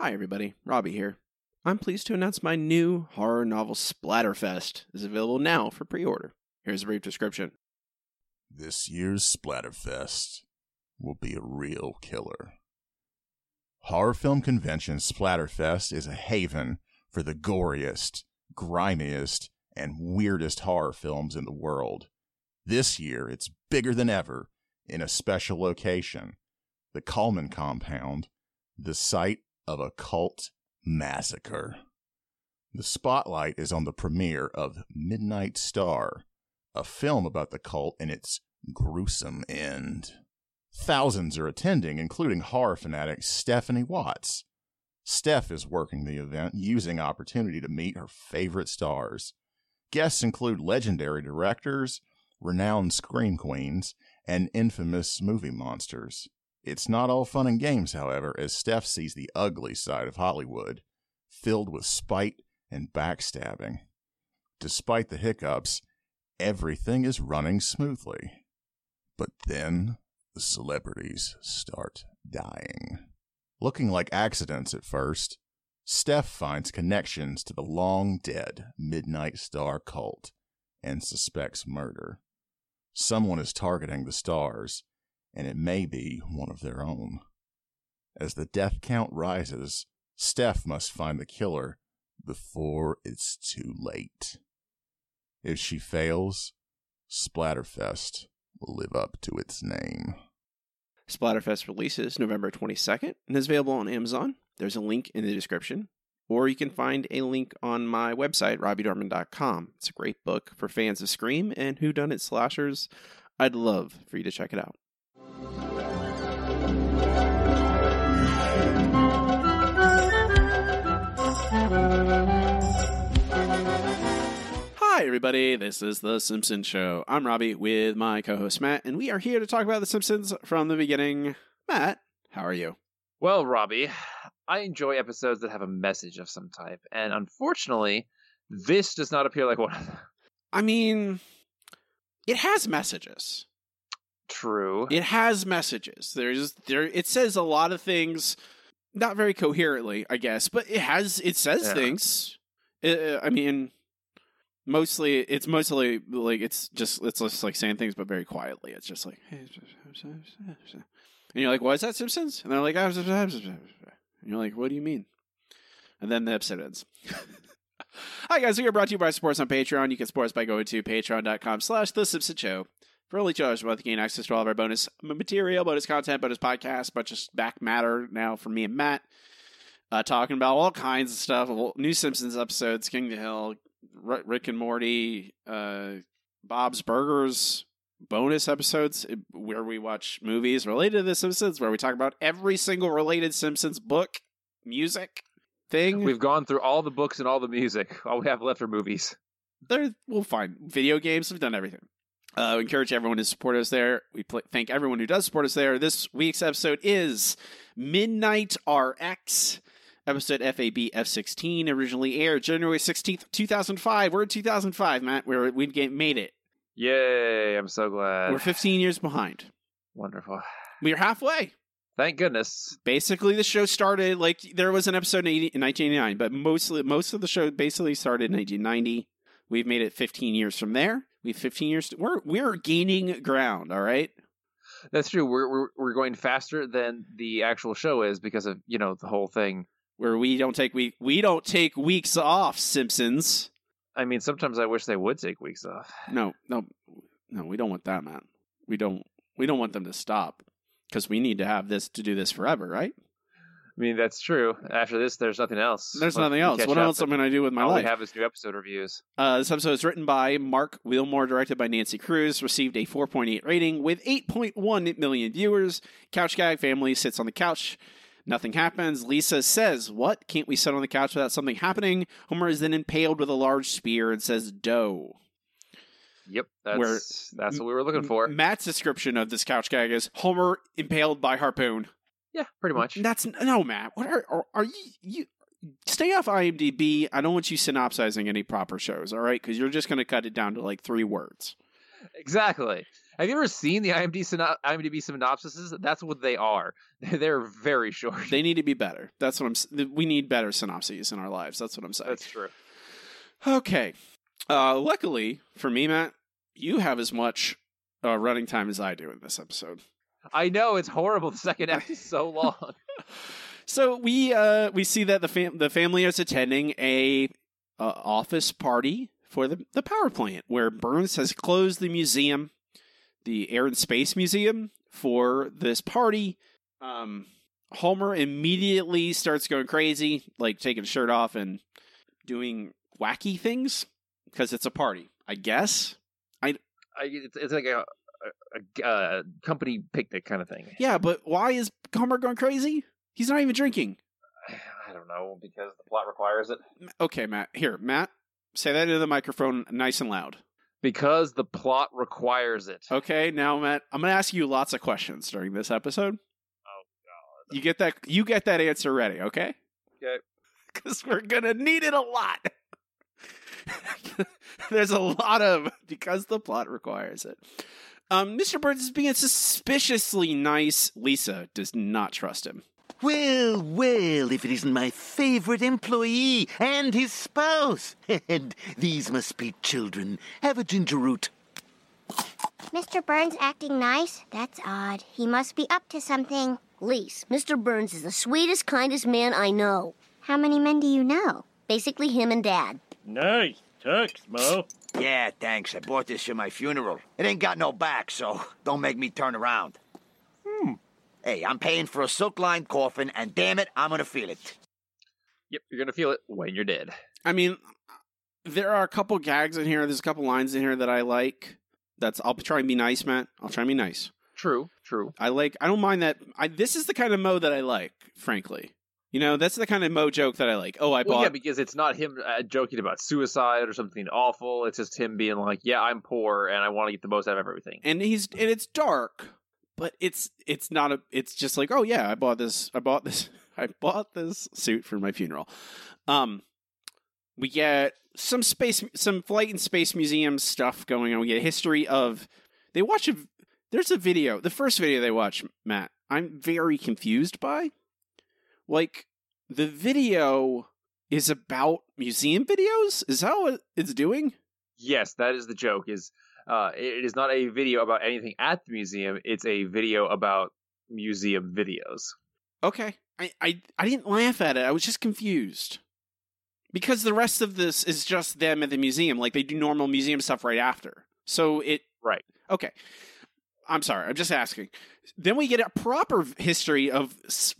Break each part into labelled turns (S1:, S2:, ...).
S1: Hi, everybody. Robbie here. I'm pleased to announce my new horror novel Splatterfest is available now for pre order. Here's a brief description.
S2: This year's Splatterfest will be a real killer. Horror Film Convention Splatterfest is a haven for the goriest, grimiest, and weirdest horror films in the world. This year, it's bigger than ever in a special location the Coleman Compound, the site of a cult massacre. The spotlight is on the premiere of Midnight Star, a film about the cult and its gruesome end. Thousands are attending, including horror fanatic Stephanie Watts. Steph is working the event, using opportunity to meet her favorite stars. Guests include legendary directors, renowned scream queens, and infamous movie monsters. It's not all fun and games, however, as Steph sees the ugly side of Hollywood, filled with spite and backstabbing. Despite the hiccups, everything is running smoothly. But then the celebrities start dying. Looking like accidents at first, Steph finds connections to the long dead Midnight Star cult and suspects murder. Someone is targeting the stars, and it may be one of their own. As the death count rises, Steph must find the killer before it's too late. If she fails, Splatterfest will live up to its name.
S1: Splatterfest releases November 22nd and is available on Amazon. There's a link in the description. Or you can find a link on my website, robbiedorman.com. It's a great book for fans of Scream and whodunit slashers. I'd love for you to check it out. Everybody. This is The Simpsons Show. I'm Robbie with my co host Matt, and we are here to talk about The Simpsons from the beginning. Matt, how are you?
S3: Well, Robbie, I enjoy episodes that have a message of some type, and unfortunately, this does not appear like one of them.
S1: I mean, it has messages.
S3: True.
S1: It has messages. There's there. It says a lot of things, not very coherently, I guess, but it has. It says
S3: Yeah.
S1: things. Uh, I mean, mostly it's mostly like it's just it's just like saying things, but very quietly. It's just like, and you're like, "What is that Simpsons?" And they're like, "Ah, and you're like, "What do you mean?" And then the episode ends. Hi guys, we are brought to you by Sports on Patreon. You can support us by going to patreon.com slash the Simpson Show. For only two dollars a month, you gain access to all of our bonus material, bonus content, bonus podcasts, bunch of back matter now from me and Matt. Uh, talking about all kinds of stuff, new Simpsons episodes, King the Hill, Rick and Morty, uh, Bob's Burgers, bonus episodes uh, where we watch movies related to the Simpsons, where we talk about every single related Simpsons book, music, thing.
S3: We've gone through all the books and all the music. All we have left are movies.
S1: there we'll find video games. We've done everything. Uh, we encourage everyone to support us there. We pl- thank everyone who does support us there. This week's episode is Midnight RX, episode FAB F16, originally aired January 16th, 2005. We're in 2005, Matt. We're, we get, made it.
S3: Yay! I'm so glad.
S1: We're 15 years behind.
S3: Wonderful.
S1: We're halfway.
S3: Thank goodness.
S1: Basically, the show started like there was an episode in, 80, in 1989, but mostly most of the show basically started in 1990. We've made it 15 years from there. We've 15 years. We're we're gaining ground. All right.
S3: That's true. We're we're we're going faster than the actual show is because of you know the whole thing.
S1: Where we don't take week we don't take weeks off. Simpsons.
S3: I mean, sometimes I wish they would take weeks off.
S1: No, no, no. We don't want that, man. We don't. We don't want them to stop because we need to have this to do this forever, right?
S3: I mean, that's true. After this, there's nothing else.
S1: There's nothing else. What else am I going to do with my
S3: all
S1: life?
S3: we have is new episode reviews.
S1: Uh, this episode is written by Marc Wilmore, directed by Nancy Kruse, received a 4.8 rating with 8.1 million viewers. Couch Gag family sits on the couch. Nothing happens. Lisa says, What? Can't we sit on the couch without something happening? Homer is then impaled with a large spear and says, Doe.
S3: Yep, that's
S1: Where-
S3: that's what we were looking for.
S1: Matt's description of this couch gag is Homer impaled by harpoon.
S3: Yeah, pretty much.
S1: That's no, Matt. What are, are, are you? You stay off IMDb. I don't want you synopsizing any proper shows, all right? Because you're just going to cut it down to like three words.
S3: Exactly. Have you ever seen the IMDb, IMDb synopsises? That's what they are. They're very short.
S1: They need to be better. That's what I'm. We need better synopses in our lives. That's what I'm saying.
S3: That's true.
S1: Okay. Uh, luckily for me, Matt, you have as much uh, running time as I do in this episode.
S3: I know it's horrible. The second act is so long.
S1: So we uh, we see that the fam- the family is attending a uh, office party for the the power plant, where Burns has closed the museum, the Air and Space Museum, for this party. Um, Homer immediately starts going crazy, like taking his shirt off and doing wacky things because it's a party. I guess.
S3: I, it's, it's like a, a, a, a company picnic kind of thing.
S1: Yeah, but why is Homer going crazy? He's not even drinking.
S3: I don't know because the plot requires it.
S1: Okay, Matt. Here, Matt, say that into the microphone nice and loud.
S3: Because the plot requires it.
S1: Okay, now Matt, I'm going to ask you lots of questions during this episode.
S3: Oh God.
S1: You get that you get that answer ready, okay?
S3: Okay.
S1: Cuz we're going to need it a lot. There's a lot of because the plot requires it. Um, Mr. Burns is being suspiciously nice. Lisa does not trust him.
S4: Well, well, if it isn't my favorite employee and his spouse. And these must be children. Have a ginger root.
S5: Mr. Burns acting nice? That's odd. He must be up to something.
S6: Lise, Mr. Burns is the sweetest, kindest man I know.
S5: How many men do you know?
S6: Basically, him and Dad.
S7: Nice tux, Moe.
S8: Yeah, thanks. I bought this for my funeral. It ain't got no back, so don't make me turn around. Hey, I'm paying for a silk lined coffin, and damn it, I'm gonna feel it.
S3: Yep, you're gonna feel it when you're dead.
S1: I mean, there are a couple gags in here. There's a couple lines in here that I like. That's I'll try and be nice, Matt. I'll try and be nice.
S3: True, true.
S1: I like. I don't mind that. I this is the kind of Moe that I like. Frankly, you know, that's the kind of Moe joke that I like. Oh, I
S3: Well,
S1: bought.
S3: yeah, because it's not him uh, joking about suicide or something awful. It's just him being like, "Yeah, I'm poor and I want to get the most out of everything."
S1: and he's and it's dark, but it's it's not a. It's just like, oh yeah, I bought this. I bought this. I bought this suit for my funeral. Um, we get some space, some flight and space museum stuff going on. We get a history of. They watch a. There's a video. The first video they watch, Matt. I'm very confused by. Like the video is about museum videos. Is that what it's doing?
S3: Yes, that is the joke. Is uh, it is not a video about anything at the museum. It's a video about museum videos.
S1: Okay. I, I I didn't laugh at it. I was just confused. Because the rest of this is just them at the museum. Like they do normal museum stuff right after. So it
S3: Right.
S1: Okay. I'm sorry. I'm just asking. Then we get a proper history of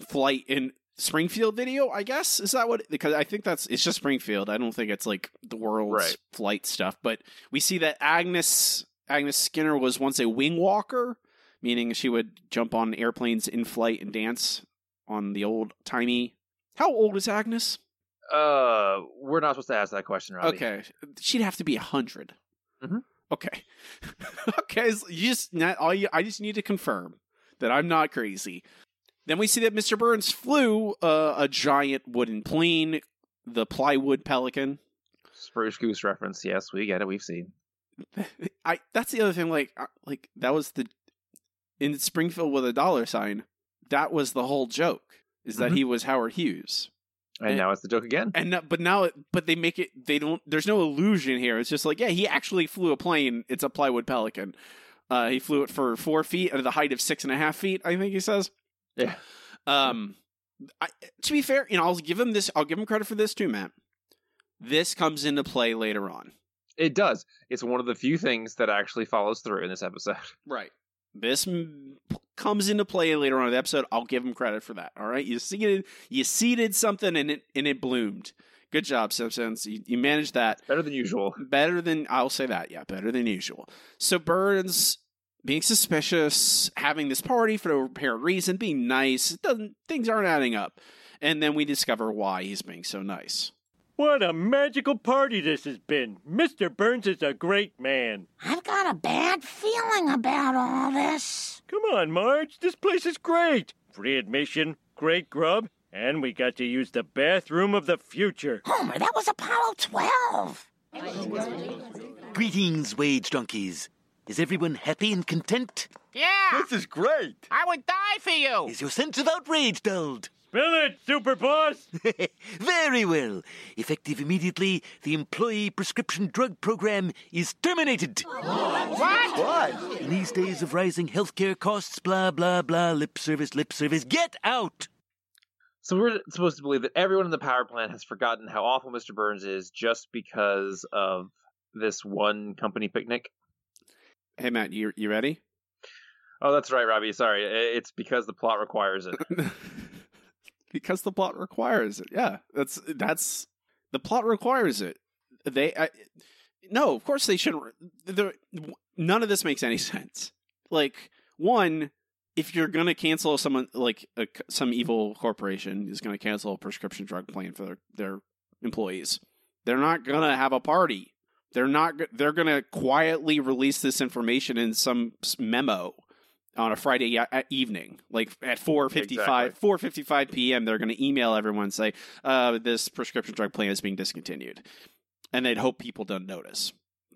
S1: flight in Springfield video, I guess. Is that what because I think that's it's just Springfield. I don't think it's like the world's
S3: Right.
S1: flight stuff, but we see that Agnes Agnes Skinner was once a wing walker, meaning she would jump on airplanes in flight and dance on the old timey. How old is Agnes?
S3: Uh, we're not supposed to ask that question, Robbie.
S1: Okay, she'd have to be a 100
S3: Mhm.
S1: Okay, okay. so you just not all you. I just need to confirm that I'm not crazy. Then we see that Mr. Burns flew uh, a giant wooden plane, the plywood pelican.
S3: Spruce Goose reference. Yes, we get it. We've seen.
S1: I that's the other thing. Like, like that was the in Springfield with a dollar sign. That was the whole joke. Is that
S3: Mhm.
S1: he was Howard Hughes.
S3: And
S1: And-
S3: now it's the joke again.
S1: And no- but now, but they make it. They don't. There's no illusion here. It's just like, yeah, he actually flew a plane. It's a plywood pelican. Uh, he flew it for four feet at the height of six and a half feet. I think he says.
S3: Yeah.
S1: Um, I, to be fair, you know, I'll give him this. I'll give him credit for this too, Matt. This comes into play later on.
S3: It does. It's one of the few things that actually follows through in this episode.
S1: Right. This m- comes into play later on in the episode. I'll give him credit for that. All right. You seeded, you seeded something and it and it bloomed. Good job, Simpsons. You, you managed that
S3: Better than usual.
S1: better than I'll say that. Yeah, better than usual. So Burns being suspicious, having this party for no apparent reason, being nice, it doesn't things aren't adding up. And then we discover why he's being so nice.
S7: What a magical party this has been. Mr. Burns is a great man.
S6: I've got a bad feeling about all this.
S7: Come on, Marge. This place is great. Free admission, great grub, and we got to use the bathroom of the future.
S6: Homer, that was Apollo 12.
S4: Greetings, wage donkeys. Is everyone happy and content?
S6: Yeah,
S8: This is great.
S6: I would die for you.
S4: Is your sense of outrage dulled?
S7: Spill it, Super Boss!
S4: Very well. Effective immediately, the employee prescription drug program is terminated.
S6: What?
S8: What?
S4: In these days of rising healthcare costs, blah, blah, blah, lip service, lip service, get out!
S3: So we're supposed to believe that everyone in the power plant has forgotten how awful Mr. Burns is just because of this one company picnic.
S1: Hey Matt, you you ready?
S3: Oh, that's right, Robbie. Sorry, it's because the plot requires it.
S1: because the plot requires it. Yeah, that's that's the plot requires it. They I, no, of course they shouldn't. The, none of this makes any sense. Like one, if you're gonna cancel someone like a, some evil corporation is gonna cancel a prescription drug plan for their, their employees, they're not gonna have a party. They're not. They're gonna quietly release this information in some memo on a Friday evening, like at four fifty five, four fifty five p.m. They're going to email everyone and say, uh, "This prescription drug plan is being discontinued," and they'd hope people don't notice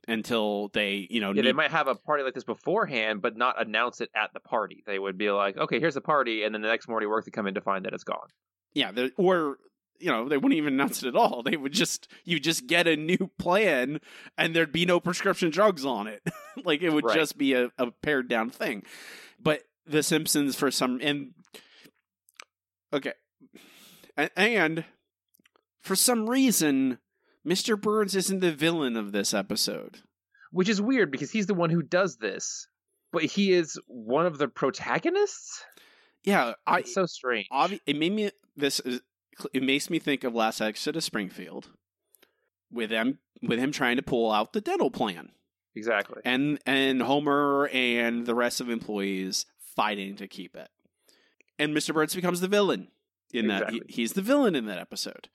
S1: until they, you know,
S3: Yeah, they might have a party like this beforehand, but not announce it at the party. They would be like, "Okay, here's the party," and then the next morning work to come in to find that it's gone.
S1: yeah, or you know, they wouldn't even announce it at all. They would just, you just get a new plan, and there'd be no prescription drugs on it. like it would
S3: Right.
S1: just be a, a pared down thing. But The Simpsons, for some, and okay, and, and for some reason, Mr. Burns isn't the villain of this episode.
S3: Which is weird because he's the one who does this, but he is one of the protagonists.
S1: Yeah, I
S3: It's so strange.
S1: obvi- it made me this is it makes me think of last exit of Springfield with them with him trying to pull out the dental plan
S3: exactly.
S1: and and Homer and the rest of employees fighting to keep it. And Mr. Burns becomes the villain in that he, he's the villain in that episode.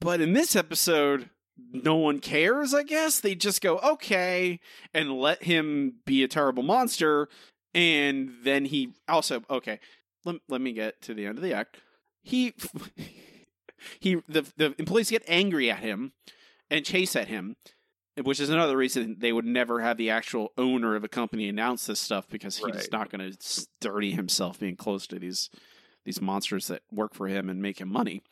S1: But in this episode, no one cares, I guess. They just go, "Okay," and let him be a terrible monster and then he also okay, let, let me get to the end of the act. He he the the employees get angry at him and chase at him which is another reason they would never have the actual owner of a company announce this stuff because he's
S3: Right.
S1: not going to dirty himself being close to these these monsters that work for him and make him money.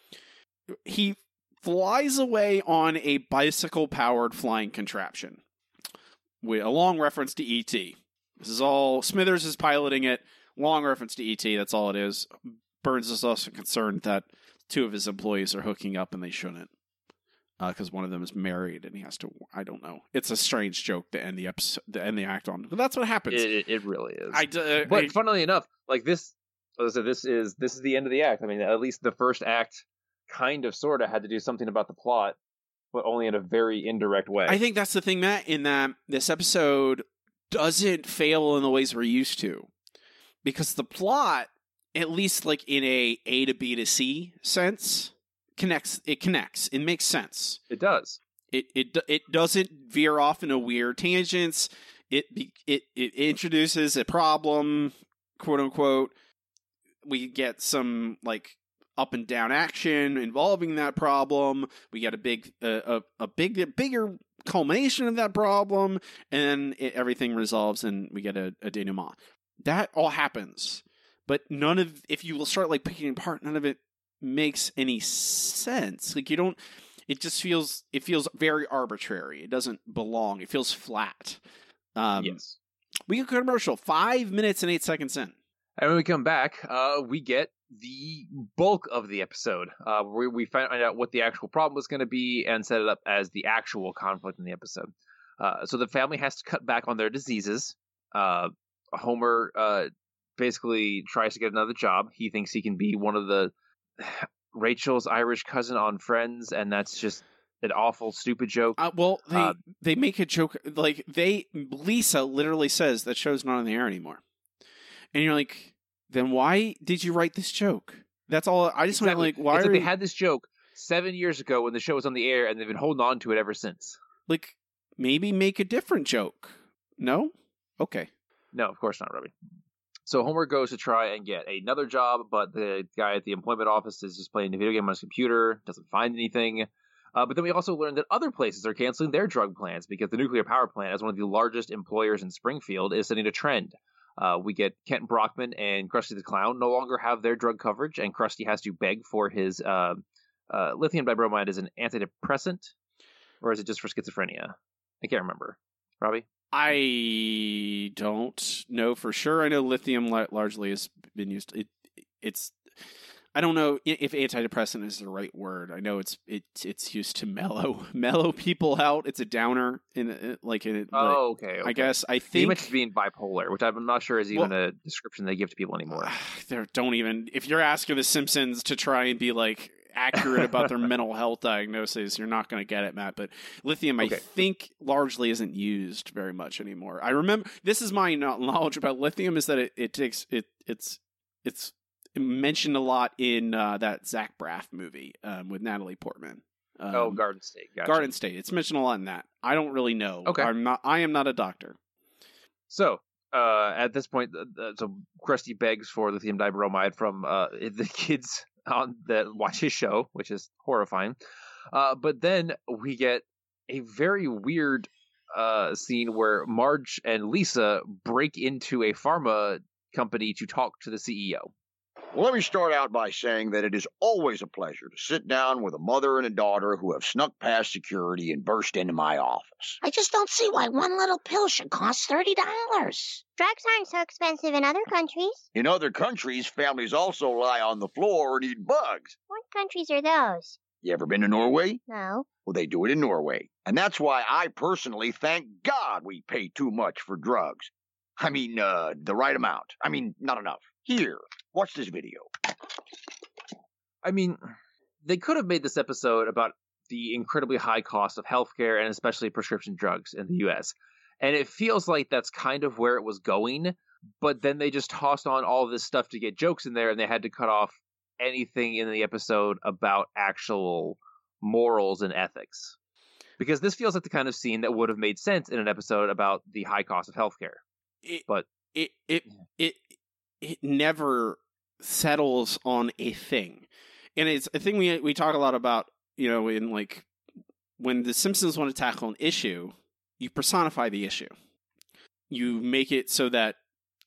S1: He flies away on a bicycle powered flying contraption with a long reference to ET. This is all Smithers is piloting it. Long reference to ET. That's all it is. Burns is also concerned that two of his employees are hooking up and they shouldn't because one of them is married and he has to. I don't know. It's a strange joke to end the episode, to end the act on, but that's what happens.
S3: It, it, it really is.
S1: I, uh,
S3: but
S1: I-
S3: funnily enough, like this, said, this is this is the end of the act. I mean, at least the first act, kind of, sort of, had to do something about the plot, but only in a very indirect way.
S1: I think that's the thing, Matt. In that this episode doesn't fail in the ways we're used to, because the plot, at least like in a A to B to C sense, connects. It connects. It makes sense.
S3: it does.
S1: It it it doesn't veer off into weird tangents. It be, it it introduces a problem, quote unquote. We get some like up and down action involving that problem. We get a big uh, a a big a bigger culmination of that problem, and then it, everything resolves, and we get a, a denouement. That all happens, but none of if you will start like picking apart, none of it makes any sense. Like you don't it just feels it feels very arbitrary. It doesn't belong. It feels flat. Um,
S3: yes.
S1: We get a commercial five minutes and eight seconds in.
S3: And when we come back, uh, we get the bulk of the episode, uh, where we find out what the actual problem was going to be and set it up as the actual conflict in the episode. Uh, so the family has to cut back on their diseases. Uh, Homer uh, basically tries to get another job. He thinks he can be one of the Rachel's Irish cousin on Friends, and that's just an awful, stupid joke.
S1: Uh, well, they
S3: Uh,
S1: they make a joke like they Lisa literally says that show's not on the air anymore, and you're like, then why did you write this joke? That's all. I just
S3: Exactly.
S1: went like, why
S3: like they had this joke seven years ago when the show was on the air, and they've been holding on to it ever since.
S1: like maybe make a different joke? No, okay.
S3: No, of course not, Robbie. So Homer goes to try and get another job, but the guy at the employment office is just playing a video game on his computer, doesn't find anything. Uh, but then we also learned that other places are canceling their drug plans because the nuclear power plant, as one of the largest employers in Springfield, is setting a trend. Uh, we get Kent Brockman and Krusty the Clown no longer have their drug coverage, and Krusty has to beg for his uh, uh, lithium dibromide as an antidepressant, or is it just for schizophrenia? I can't remember. Robbie?
S1: I don't know for sure. I know lithium largely has been used. It, it's I don't know if antidepressant is the right word. I know it's it's it's used to mellow mellow people out. It's a downer in uh, like in it.
S3: Oh, okay. okay.
S1: I guess I think
S3: mentioned being bipolar, which I'm not sure is even a description they give to people anymore.
S1: there don't even if you're asking the Simpsons to try and be like accurate about their mental health diagnosis, you're not going to get it, Matt. But lithium, I think, largely isn't used very much anymore. I remember this is my knowledge about lithium is that it, it takes it it's it's mentioned a lot in uh, that Zach Braff movie um, with Natalie Portman. Um,
S3: oh, Garden State. Gotcha.
S1: Garden State. It's mentioned a lot in that. I don't really know.
S3: Okay.
S1: I'm not. I am not a doctor.
S3: So, uh, at this point, uh, so Krusty begs for lithium dibromide from uh, the kids on that watch his show, which is horrifying. Uh, but then we get a very weird uh, scene where Marge and Lisa break into a pharma company to talk to the CEO.
S9: Well, let me start out by saying that it is always a pleasure to sit down with a mother and a daughter who have snuck past security and burst into my office.
S6: I just don't see why one little pill should cost $30.
S5: Drugs aren't so expensive in other countries.
S9: In other countries, families also lie on the floor and eat bugs.
S5: What countries are those?
S9: You ever been to Norway?
S5: No.
S9: Well, they do it in Norway. And that's why I personally thank God we pay too much for drugs. I mean, uh, the right amount. I mean, not enough. Here, watch this video.
S3: I mean, they could have made this episode about the incredibly high cost of healthcare and especially prescription drugs in the US. And it feels like that's kind of where it was going, but then they just tossed on all this stuff to get jokes in there and they had to cut off anything in the episode about actual morals and ethics. Because this feels like the kind of scene that would have made sense in an episode about the high cost of healthcare.
S1: It,
S3: But
S1: it it it it never settles on a thing, and it's a thing we we talk a lot about. You know, in like when the Simpsons want to tackle an issue, you personify the issue. You make it so that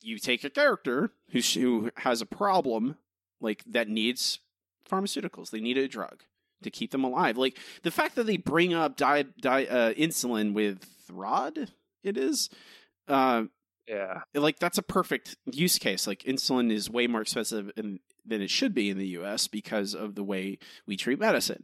S1: you take a character who who has a problem like that needs pharmaceuticals. They need a drug to keep them alive. Like the fact that they bring up di- di- uh, insulin with Rod, it is. Uh,
S3: yeah.
S1: like that's a perfect use case. Like insulin is way more expensive in, than it should be in the U.S. because of the way we treat medicine,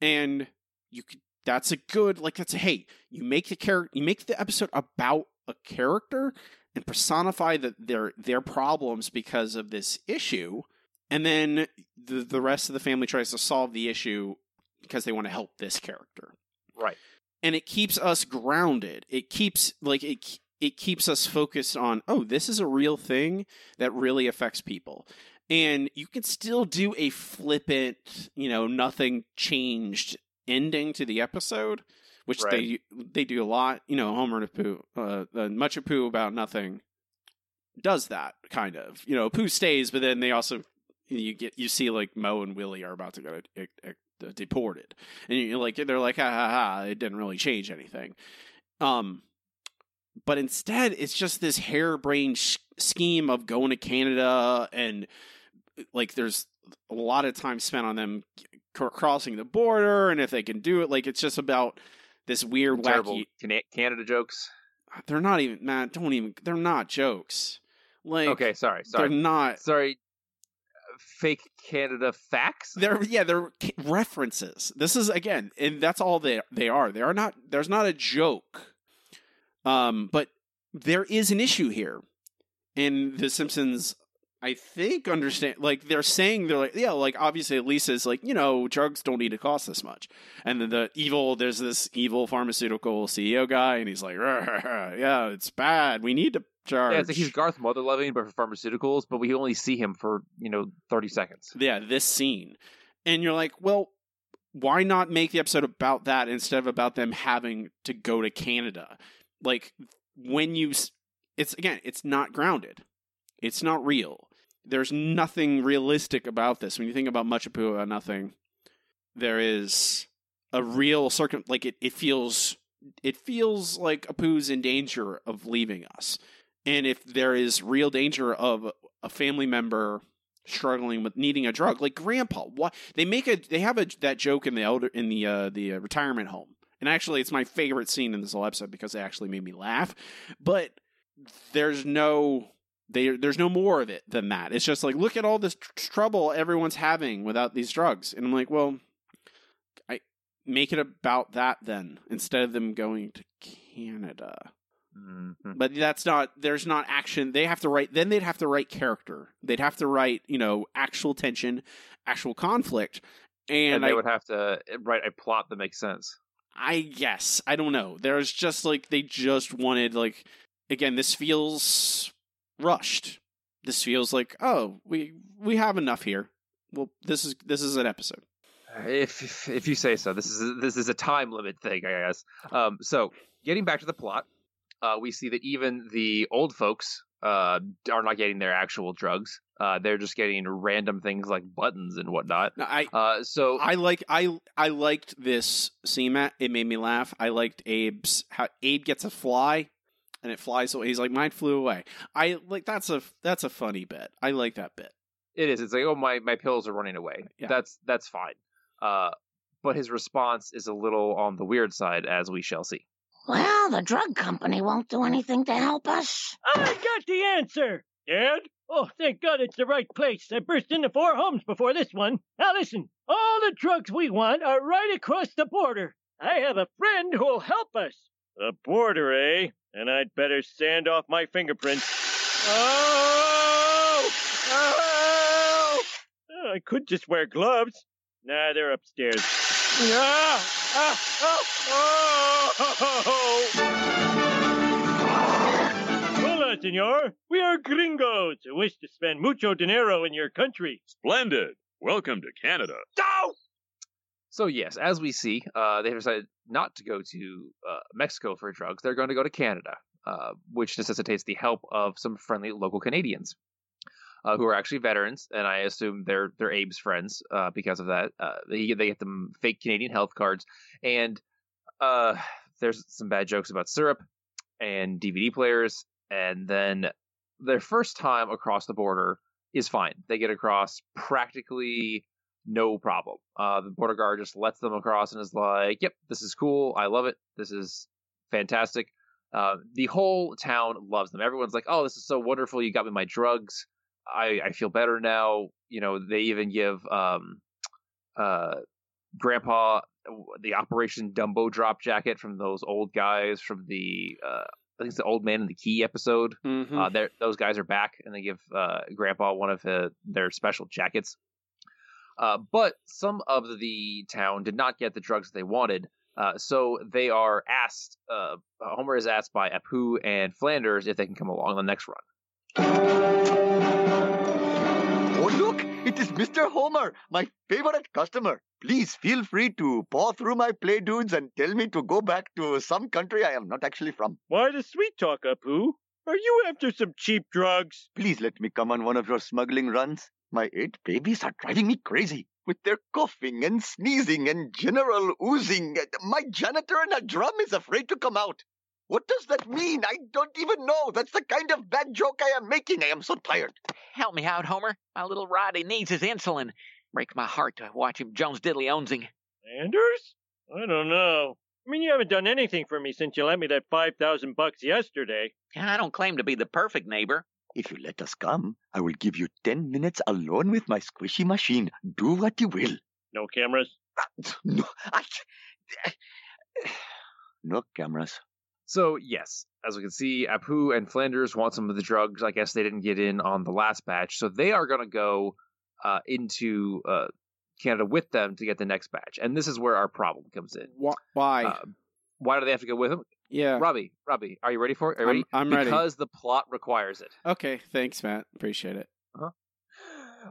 S1: and you could. That's a good like that's a hey. You make the character. You make the episode about a character and personify the, their their problems because of this issue, and then the the rest of the family tries to solve the issue because they want to help this character
S3: Right.
S1: and it keeps us grounded. It keeps like it it keeps us focused on oh, this is a real thing that really affects people. And you can still do a flippant, you know, nothing changed ending to the episode, which they they do a lot. You know, Homer and Pooh, uh, uh, much Apu about nothing does that kind of. You know, Pooh stays, but then they also you get you see like Moe and Willie are about to get uh, uh, deported, and you're like they're like ha ha ha, it didn't really change anything. Um, but instead, it's just this harebrained sh- scheme of going to Canada, and like there's a lot of time spent on them c- crossing the border, and if they can do it, like it's just about this weird,
S3: Terrible
S1: wacky.
S3: Canada jokes.
S1: They're not even Matt. Don't even. They're not jokes. Like
S3: Okay, sorry, sorry.
S1: they're not.
S3: Sorry. Uh, Fake Canada facts?
S1: They're yeah, they're references. This is again, and that's all they they are. They are not. There's not a joke. Um, but there is an issue here, and The Simpsons, I think, understand. Like they're saying, they're like, yeah, like obviously Lisa's like, you know, drugs don't need to cost this much, and then the evil, there's this evil pharmaceutical CEO guy, and he's like, yeah, it's bad. We need to charge.
S3: Yeah, it's like he's Garth Motherloving, but for pharmaceuticals, but we only see him for, you know, 30 seconds.
S1: yeah, this scene. And you're like, well, why not make the episode about that instead of about them having to go to Canada? Like when you it's again, it's not grounded. It's not real. There's nothing realistic about this. When you think about Much About Nothing, there is a real circum like it, it feels it feels like Apu's in danger of leaving us. And if there is real danger of a family member struggling with needing a drug, like grandpa, what they make a they have a that joke in the elder in the uh, the uh, retirement home. And actually it's my favorite scene in this whole episode because it actually made me laugh. But there's no they, there's no more of it than that. It's just like look at all this tr- trouble everyone's having without these drugs, and I'm like, well, I make it about that then instead of them going to Canada.
S3: Mhm.
S1: But that's not. There's not action. They have to write. Then they'd have to write character. They'd have to write you know actual tension, actual conflict, and,
S3: And, they
S1: I,
S3: would have to write a plot that makes sense.
S1: I guess I don't know. There's just like they just wanted like again. This feels rushed. This feels like oh we we have enough here. Well, this is this is an episode.
S3: If, if you say so, this is this is a time limit thing, I guess. Um, so getting back to the plot, uh, we see that even the old folks uh, are not getting their actual drugs. Uh, they're just getting random things like buttons and whatnot.
S1: Now, I
S3: Uh, so
S1: I like I I liked this scene. Matt. It made me laugh. I liked Abe's how Abe gets a fly, and it flies away. He's like, mine flew away. I like that's a that's a funny bit. I like that bit.
S3: it is. It's like, oh my my pills are running away.
S1: Yeah.
S3: That's that's fine. Uh, but his response is a little on the weird side, as we shall see.
S6: Well, the drug company won't do anything to help us.
S7: I got the answer. Dad? Oh, thank God it's the right place. I burst into four homes before this one. Now listen, all the drugs we want are right across the border. I have a friend who'll help us. The border, eh? And I'd better sand off my fingerprints. Oh! Oh! Oh, I could just wear gloves. Nah, they're upstairs. Ah! Ah! Oh! Oh! Hola, senor. We are gringos who wish to spend mucho dinero in your country.
S10: Splendid. Welcome to Canada.
S3: So yes, as we see, uh, they decided not to go to uh, Mexico for drugs. They're going to go to Canada, uh, which necessitates the help of some friendly local Canadians, uh, who are actually veterans, and I assume they're they're Abe's friends uh, because of that. Uh, they they get them fake Canadian health cards, and uh, there's some bad jokes about syrup and DVD players, and then their first time across the border is fine. They get across practically no problem. Uh, the border guard just lets them across and is like, "Yep, this is cool. I love it. This is fantastic." Uh, the whole town loves them. Everyone's like, "Oh, this is so wonderful. You got me my drugs. I, I feel better now." You know, they even give um, uh, Grandpa the Operation Dumbo drop jacket from those old guys from the uh, I think it's the Old Man in the Key episode.
S1: Mm-hmm.
S3: Uh, those guys are back, and they give uh, Grandpa one of uh, their special jackets. Uh, but some of the town did not get the drugs they wanted, uh, so they are asked. Uh, Homer is asked by Apu and Flanders if they can come along on the next run.
S9: Oh, look! It is Mr. Homer, my favorite customer. Please feel free to paw through my play dudes and tell me to go back to some country I am not actually from.
S7: Why the sweet talk, Apu? Are you after some cheap drugs?
S9: Please let me come on one of your smuggling runs. My eight babies are driving me crazy with their coughing and sneezing and general oozing. My janitor in a drum is afraid to come out. What does that mean? I don't even know. That's the kind of bad joke I am making. I am so tired.
S11: Help me out, Homer. My little Roddy needs his insulin. Breaks my heart to watch him Jones Diddley ownsing.
S7: Anders? I don't know. I mean, you haven't done anything for me since you lent me that 5,000 bucks yesterday.
S11: I don't claim to be the perfect neighbor.
S9: If you let us come, I will give you ten minutes alone with my squishy machine. Do what you will.
S7: No cameras?
S9: No, I. No cameras.
S3: So yes, as we can see, Apu and Flanders want some of the drugs. I guess they didn't get in on the last batch, so they are going to go uh, into uh, Canada with them to get the next batch. And this is where our problem comes in.
S1: Why?
S3: Uh, why do they have to go with them?
S1: yeah.
S3: Robbie, Robbie, are you ready for it? Are you
S1: I'm-
S3: ready?
S1: I'm ready.
S3: Because the plot requires it.
S1: Okay. Thanks, Matt. Appreciate it.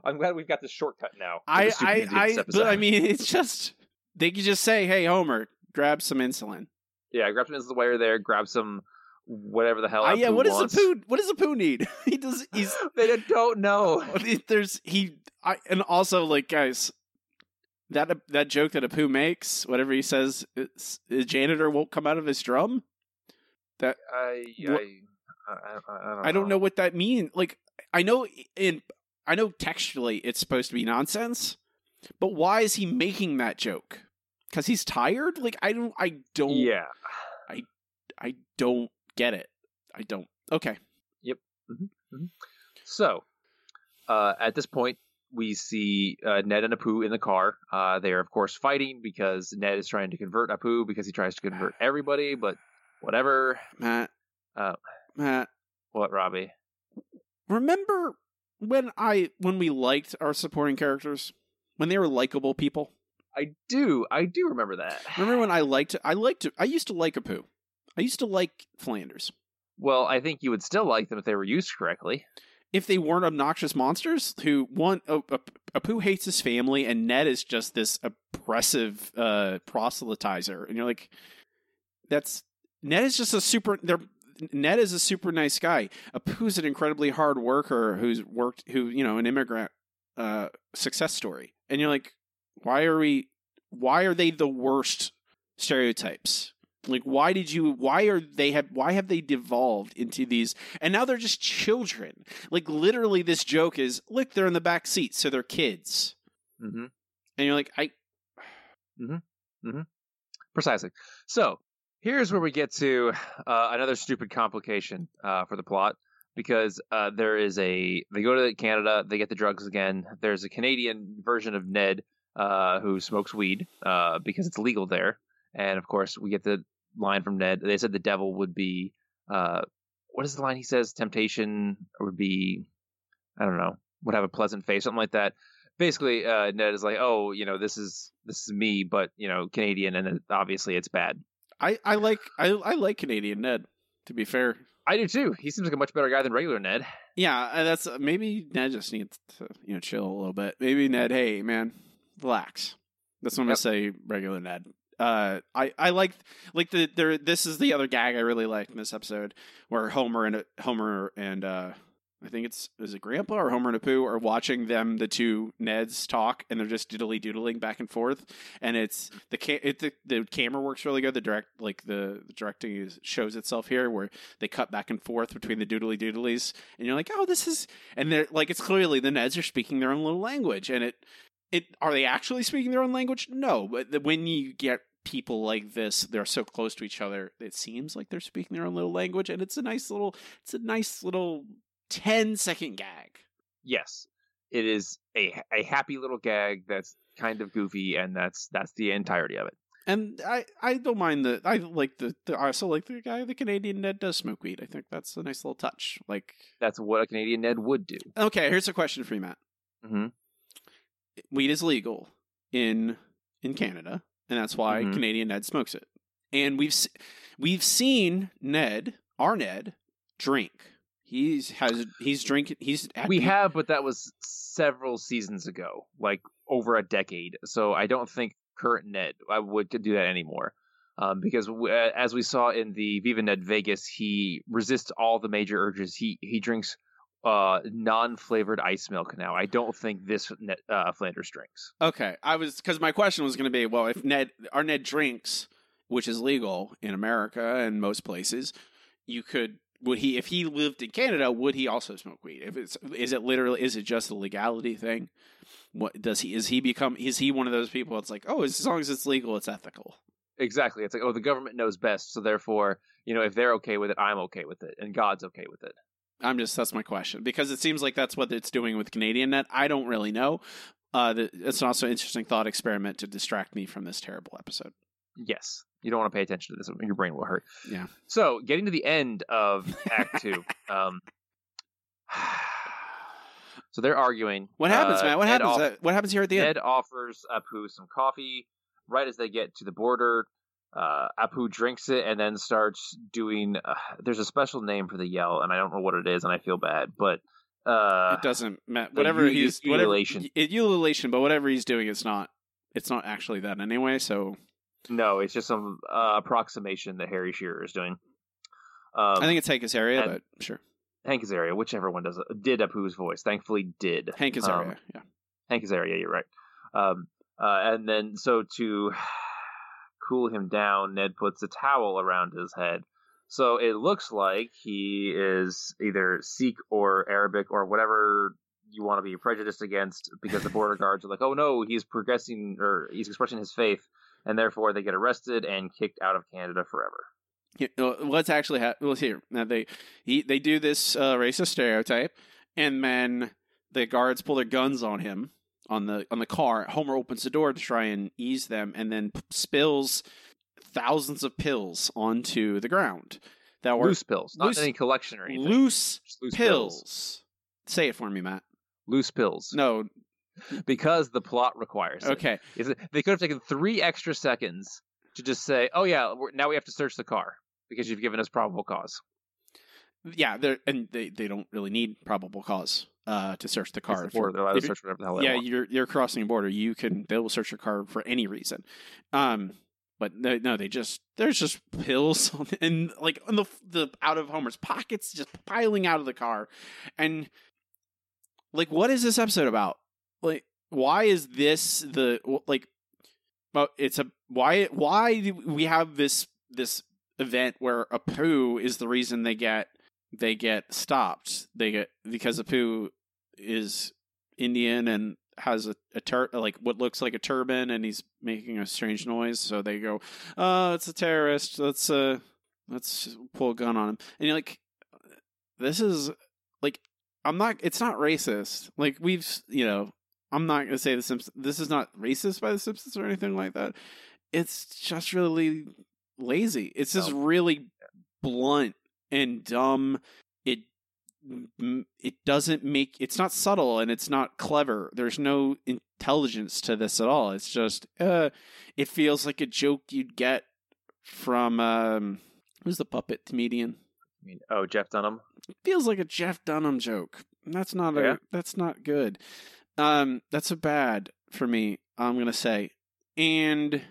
S3: I'm glad we've got this shortcut now.
S1: I I I. But. I mean, it's just they could just say, "Hey, Homer, grab some insulin."
S3: Yeah, grab some of the wire there, grab some whatever the hell.
S1: Uh, yeah.
S3: Apu
S1: What does poo? What does the poo need? he does. He's.
S3: They don't know.
S1: There's he. I and also like guys. that that joke that Apu makes, whatever he says, the janitor won't come out of his drum. That
S3: I I, I, I, I don't
S1: I don't know what that means. Like I know in I know textually it's supposed to be nonsense, but why is he making that joke? Because he's tired. Like I don't. I don't.
S3: Yeah.
S1: I don't get it. I don't. Okay. Yep.
S3: So, uh, at this point, we see uh, Ned and Apu in the car. Uh, they are, of course, fighting because Ned is trying to convert Apu because he tries to convert everybody, but whatever.
S1: Matt.
S3: Uh,
S1: Matt.
S3: What, Robbie?
S1: Remember when I when we liked our supporting characters when they were likable people.
S3: I do. I do remember that.
S1: Remember when I liked I liked I used to like Apu. I used to like Flanders.
S3: Well, I think you would still like them if they were used correctly.
S1: if they weren't obnoxious monsters who one oh, Ap- Apu hates his family and Ned is just this oppressive uh proselytizer and you're like that's Ned is just a super they're Ned is a super nice guy. Apu's an incredibly hard worker who's worked who, you know, an immigrant uh success story. And you're like why are we why are they the worst stereotypes? Like why did you why are they have why have they devolved into these and now they're just children. Like literally this joke is look they're in the back seat so they're kids.
S3: Mm-hmm.
S1: And you're like I
S3: Mm-hmm. Mm-hmm. Precisely. So here's where we get to uh, another stupid complication uh, for the plot because uh, there is a they go to Canada, they get the drugs again. There's a Canadian version of Ned uh, who smokes weed uh, because it's legal there, and of course we get the line from Ned. They said the devil would be uh, what is the line he says? Temptation would be I don't know would have a pleasant face, something like that basically uh, Ned is like, oh, you know, this is this is me, but you know, Canadian, and obviously it's bad.
S1: I, I like I, I like Canadian Ned, to be fair.
S3: I do too. He seems like a much better guy than regular Ned.
S1: Yeah, that's maybe Ned just needs to you know chill a little bit. Maybe Ned, hey man, relax. That's what I'm
S3: Yep.
S1: gonna say. Regular Ned. Uh, I I like like the there. This is the other gag I really liked in this episode where Homer and Homer and uh, I think it's is it Grandpa or Homer and Apu are watching them the two Neds talk and they're just diddly doodling back and forth and it's the ca- it, the the camera works really good. The direct like the, the directing is, shows itself here where they cut back and forth between the doodly doodlies and you're like oh this is and they're like it's clearly the Neds are speaking their own little language and it it are they actually speaking their own language? No, but the, when you get people like this, they're so close to each other. It seems like they're speaking their own little language, and it's a nice little, it's a nice little 10 second gag.
S3: Yes, it is a a happy little gag that's kind of goofy, and that's that's the entirety of it.
S1: And I, I don't mind the I like the, the I also like the guy the Canadian Ned does smoke weed. I think that's a nice little touch. Like
S3: That's what a Canadian Ned would do.
S1: okay, here's a question for you, Matt.
S3: Mm-hmm.
S1: Weed is legal in in Canada, and that's why
S3: Mhm.
S1: Canadian Ned smokes it. And we've we've seen Ned, our Ned, drink. He's has he's drinking. He's
S3: We
S1: the-
S3: have, but that was several seasons ago, like over a decade. So I don't think current Ned I would do that anymore. Um, because w- uh, as we saw in the Viva Ned Vegas, he resists all the major urges. He he drinks uh, non-flavored ice milk now. I don't think this uh, Flanders drinks.
S1: Okay, I was because my question was going to be, well, if Ned our Ned drinks, which is legal in America and most places, you could would he if he lived in Canada would he also smoke weed? If it's is it literally is it just a legality thing? What does he is he become is he one of those people? It's like oh, as long as it's legal, it's ethical.
S3: Exactly. It's like, oh, the government knows best, so therefore, you know, if they're okay with it, I'm okay with it, and God's okay with it.
S1: I'm just that's my question because it seems like that's what it's doing with Canadian Ned. I don't really know. Uh, the, it's also an interesting thought experiment to distract me from this terrible episode.
S3: Yes. You don't want to pay attention to this. Your brain will hurt.
S1: Yeah.
S3: So, getting to the end of Act Two, um, so they're arguing.
S1: What happens,
S3: Uh,
S1: Matt? What
S3: Ned
S1: happens?
S3: off-
S1: Uh, what happens here at the end?
S3: Ned offers Apu some coffee right as they get to the border. Uh, Apu drinks it and then starts doing. Uh, there's a special name for the yell, and I don't know what it is, and I feel bad. But uh,
S1: it doesn't matter. Whatever
S3: u-
S1: he's whatever
S3: ululation.
S1: ululation, but whatever he's doing, it's not. It's not actually that anyway. So
S3: No, it's just some uh, approximation that Harry Shearer is doing. Um,
S1: I think it's Hank Azaria, but sure,
S3: Hank Azaria, whichever one does it. Did Apu's voice. Thankfully, did.
S1: Hank
S3: Um,
S1: Azaria. yeah.
S3: Hank Azaria, you're right. Um, Uh, and then, so to cool him down, Ned puts a towel around his head. So it looks like he is either Sikh or Arabic or whatever you want to be prejudiced against because the border guards are like, oh no, he's progressing or he's expressing his faith, and therefore they get arrested and kicked out of Canada forever.
S1: What's actually happening? Well, here now they he, they do this uh, racist stereotype, and then the guards pull their guns on him on the on the car. Homer opens the door to try and ease them, and then p- spills thousands of pills onto the ground that were
S3: Loose pills, not
S1: loose-
S3: any collection or anything.
S1: loose,
S3: loose
S1: pills. Say it for me, Matt.
S3: Loose pills.
S1: No,
S3: because the plot requires. it.
S1: okay.
S3: Is it, they could have taken three extra seconds to just say, "Oh yeah, we're, now we have to search the car because you've given us probable cause."
S1: Yeah, they're and they, they don't really need probable cause uh, to search the
S3: It's
S1: car.
S3: the border, they're allowed to search whatever the hell they
S1: yeah,
S3: want.
S1: you're you're crossing a border. You can they will search your car for any reason. Um, but no, no, they just there's just pills on, and like in the the out of Homer's pockets, just piling out of the car, and like what is this episode about? Like why is this the like? Well, it's a why why do we have this this event where Apu is the reason they get they get stopped. They get because Apu is Indian and has a, a tur- like what looks like a turban and he's making a strange noise. So they go, "Oh, it's a terrorist. Let's uh, let's pull a gun on him." And you're like, "This is like, I'm not. It's not racist. Like we've, you know, I'm not gonna say the Simpsons. This is not racist by the Simpsons or anything like that. It's just really lazy. It's just really blunt and dumb. It it doesn't make it's not subtle and it's not clever. There's no intelligence to this at all. It's just uh it feels like a joke you'd get from um who's the puppet comedian?
S3: I mean, oh, Jeff Dunham.
S1: feels like a Jeff Dunham joke. That's not a that's not good. Um that's a bad for me, I'm going to say. And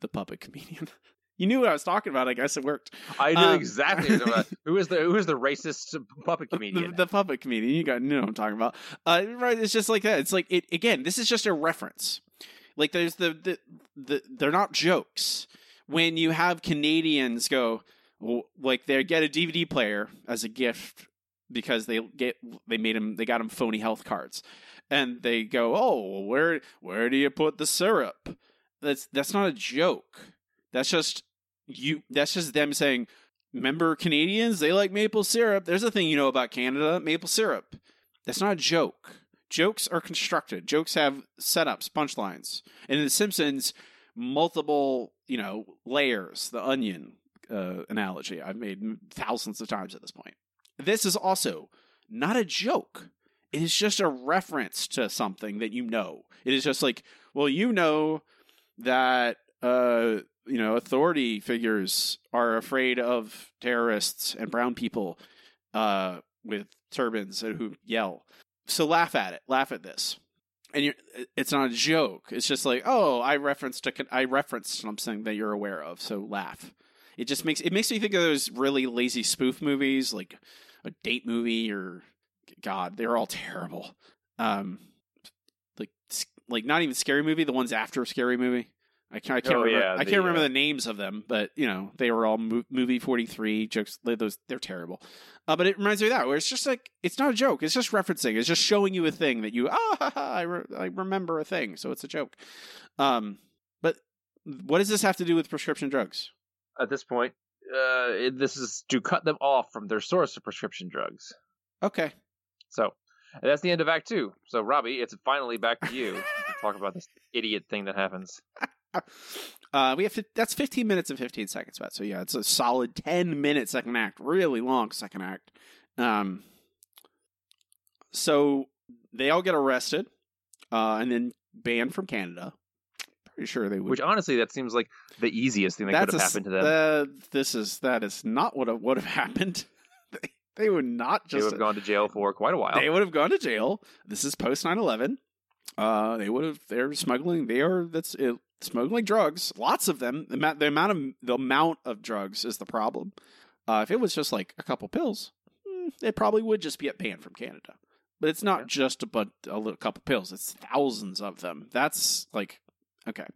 S1: the puppet comedian. You knew what I was talking about. I guess it worked.
S3: I knew
S1: Um,
S3: exactly who is the who is the racist puppet
S1: the,
S3: comedian.
S1: the puppet comedian. You got you know what I'm talking about. Uh, right, it's just like that. It's like it again. This is just a reference. Like there's the the, the they're not jokes. When you have Canadians go like they get a DVD player as a gift because they get they made them they got them phony health cards, and they go oh where where do you put the syrup? That's that's not a joke. That's just you. That's just them saying remember Canadians? They like maple syrup. There's a thing you know about Canada maple syrup. That's not a joke. Jokes are constructed. Jokes have setups, punchlines. And in The Simpsons, multiple, you know, layers, the onion uh, analogy I've made thousands of times at this point. This is also not a joke. It is just a reference to something that you know. It is just like, well, you know that uh, you know, authority figures are afraid of terrorists and brown people uh, with turbans who yell. So laugh at it. Laugh at this. And it's not a joke. It's just like, oh, I referenced a, I referenced something that you're aware of. So laugh. It just makes it makes me think of those really lazy spoof movies, like a date movie or God, they're all terrible. Um, like like not even scary movie. The ones after scary movie. I can't. I can't
S3: Oh,
S1: remember.
S3: yeah,
S1: I
S3: the,
S1: can't remember
S3: uh,
S1: the names of them, but you know they were all mo- movie forty three jokes. Those they're terrible. Uh, but it reminds me of that where it's just like it's not a joke. It's just referencing. It's just showing you a thing that you ah ha, ha, I, re- I remember a thing, so it's a joke. Um, but what does this have to do with prescription drugs?
S3: At this point, uh, it- this is to cut them off from their source of prescription drugs.
S1: Okay.
S3: So that's the end of Act Two. So Robbie, it's finally back to you to talk about this idiot thing that happens.
S1: Uh, we have fif- that's 15 minutes and 15 seconds, Matt. So yeah, it's a solid 10 minute second act, really long second act. Um, so they all get arrested, uh, and then banned from Canada. Pretty sure they would.
S3: Which honestly, that seems like the easiest thing that
S1: that's
S3: could have
S1: a
S3: happened to them.
S1: uh, this is that is not what would have happened. they, they would not
S3: they
S1: just
S3: would have gone to jail for quite a while.
S1: they would have gone to jail. This is post 9-11. Uh, they would have. They're smuggling. They are. That's it, smuggling drugs. Lots of them. The, amount- the amount of the amount of drugs is the problem. Uh, if it was just like a couple pills, mm, it probably would just be banned from Canada. But it's not just a but a little couple pills. It's thousands of them. That's like Okay.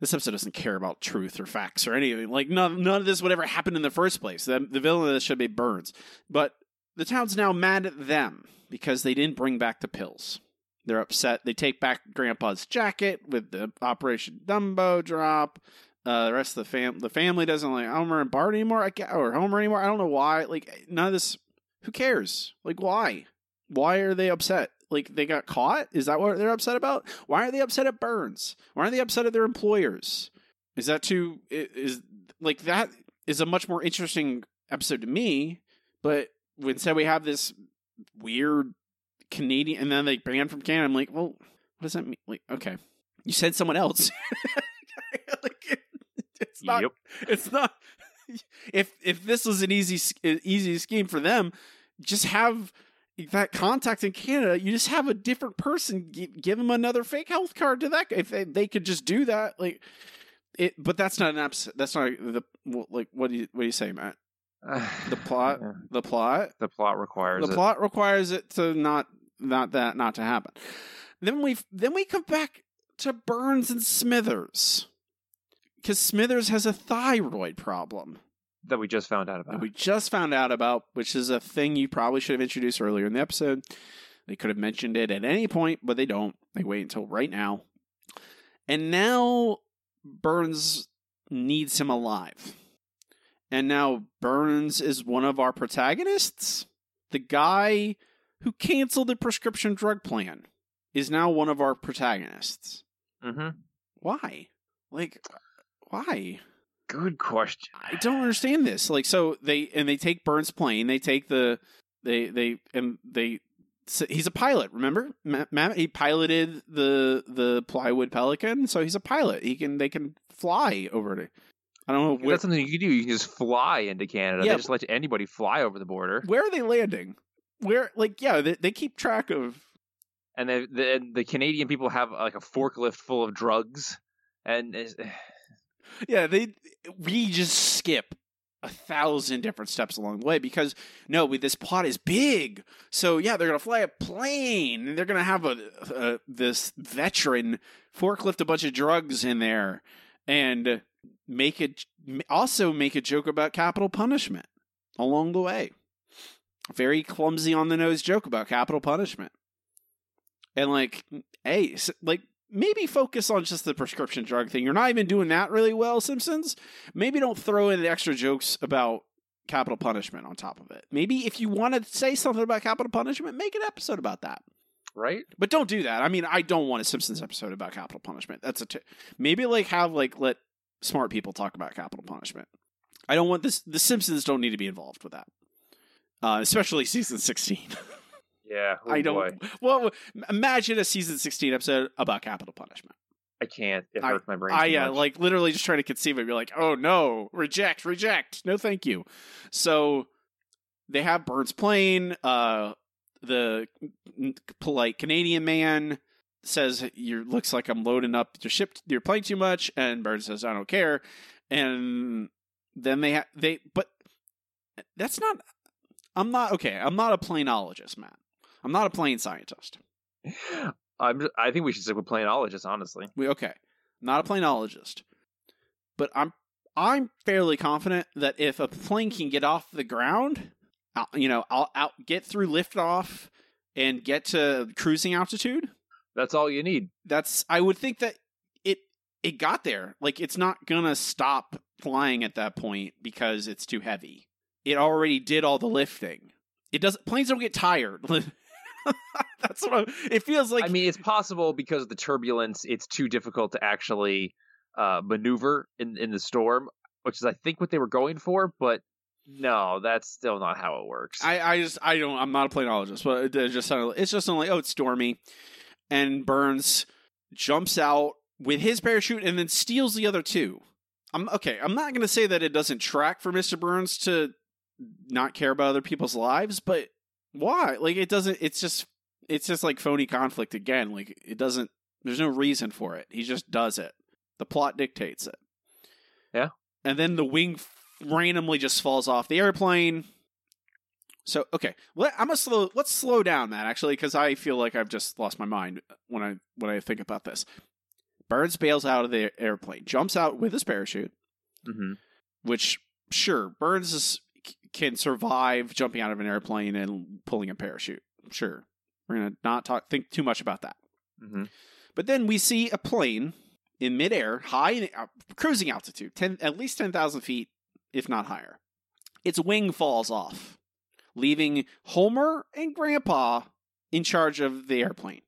S1: This episode doesn't care about truth or facts or anything. Like none, none of this would ever happen in the first place. The, the villain of this should be Burns, but the town's now mad at them because they didn't bring back the pills. They're upset. They take back Grandpa's jacket with the Operation Dumbo drop. Uh, the rest of the fam the family doesn't like Homer and Bart anymore. I get, or Homer anymore. I don't know why. Like none of this. Who cares? Like why? Why are they upset? Like they got caught? Is that what they're upset about? Why are they upset at Burns? Why are they upset at their employers? Is that too? Is like that is a much more interesting episode to me. But instead we have this weird Canadian, and then they banned from Canada. I'm like, well, what does that mean? Like, okay, you said someone else. like, it's not.
S3: Yep.
S1: It's not. If if this was an easy easy scheme for them, just have that contact in Canada. You just have a different person. Give, give them another fake health card to that. guy. If they, they could just do that, like it. But that's not an abs. That's not the like. What do you what do you say, Matt? The plot. The plot.
S3: The plot requires
S1: the
S3: it.
S1: plot requires it to not not that not to happen. Then we then we come back to Burns and Smithers because Smithers has a thyroid problem
S3: that we just found out about.
S1: that we just found out about, which is a thing you probably should have introduced earlier in the episode. They could have mentioned it at any point, but they don't. They wait until right now. And now Burns needs him alive. And now Burns is one of our protagonists. The guy who canceled the prescription drug plan is now one of our protagonists.
S3: Mm-hmm.
S1: Why? Like, why?
S3: Good question.
S1: I don't understand this. Like, so they and they take Burns' plane. They take the they they and they. so he's a pilot. Remember, Ma- Ma- he piloted the the plywood Pelican, so he's a pilot. He can they can fly over to. I don't know where,
S3: that's something you can do. You can just fly into Canada.
S1: Yeah,
S3: they just let anybody fly over the border.
S1: where are they landing. Where like yeah, they, they keep track of
S3: and the, the the Canadian people have uh, like a forklift full of drugs, and
S1: yeah they we just skip a thousand different steps along the way because no we, this plot is big. So yeah they're gonna fly a plane and they're gonna have a, a this veteran forklift a bunch of drugs in there and make it also make a joke about capital punishment along the way very clumsy on the nose joke about capital punishment and like hey like maybe focus on just the prescription drug thing. You're not even doing that really well, Simpsons. Maybe don't throw in the extra jokes about capital punishment on top of it. Maybe if you want to say something about capital punishment, make an episode about that.
S3: right?
S1: But don't do that. I mean, I don't want a Simpsons episode about capital punishment. That's a t- maybe like have like let smart people talk about capital punishment. I don't want this. The Simpsons don't need to be involved with that, uh, especially season sixteen.
S3: Yeah, oh
S1: I don't.
S3: boy.
S1: Well, imagine a season sixteen episode about capital punishment.
S3: I can't. It
S1: I-
S3: hurts my brain.
S1: I yeah,
S3: much.
S1: like literally just trying to conceive it. You're like, oh no, reject, reject, no, thank you. So they have Burns plane. Uh, the polite Canadian man says, "You looks like I'm loading up your ship, your plane too much," and Burns says, "I don't care." And then they ha- they, but that's not. I'm not okay. I'm not a planologist, Matt. I'm not a plane scientist.
S3: I'm. I think we should stick with planologist. Honestly,
S1: We okay. Not a planologist. But I'm I'm fairly confident that if a plane can get off the ground, out, you know, I'll out get through liftoff and get to cruising altitude,
S3: that's all you need.
S1: that's I would think that it it got there. Like it's not gonna stop flying at that point because it's too heavy. It already did all the lifting. It does planes don't get tired. That's what I'm, it feels like.
S3: I mean, it's possible because of the turbulence. It's too difficult to actually uh, maneuver in in the storm, which is I think what they were going for. But no, that's still not how it works.
S1: I, I just I don't I'm not a planologist, but it just sounded it's just like oh it's stormy, and Burns jumps out with his parachute and then steals the other two. I'm okay. I'm not gonna say that it doesn't track for Mister Burns to not care about other people's lives, but why? Like it doesn't. It's just it's just like phony conflict again. Like it doesn't. There's no reason for it. He just does it. The plot dictates it.
S3: Yeah.
S1: And then the wing randomly just falls off the airplane. So okay, let, I'm gonna slow. Let's slow down that actually, because I feel like I've just lost my mind when I when I think about this. Burns bails out of the airplane, jumps out with his parachute,
S3: Mm-hmm.
S1: which sure Burns is, can survive jumping out of an airplane and pulling a parachute. Sure, we're gonna not talk think too much about that.
S3: Mm-hmm.
S1: But then we see a plane in midair, high in, uh, cruising altitude, 10, at least ten thousand feet, if not higher. Its wing falls off, leaving Homer and Grandpa in charge of the airplane.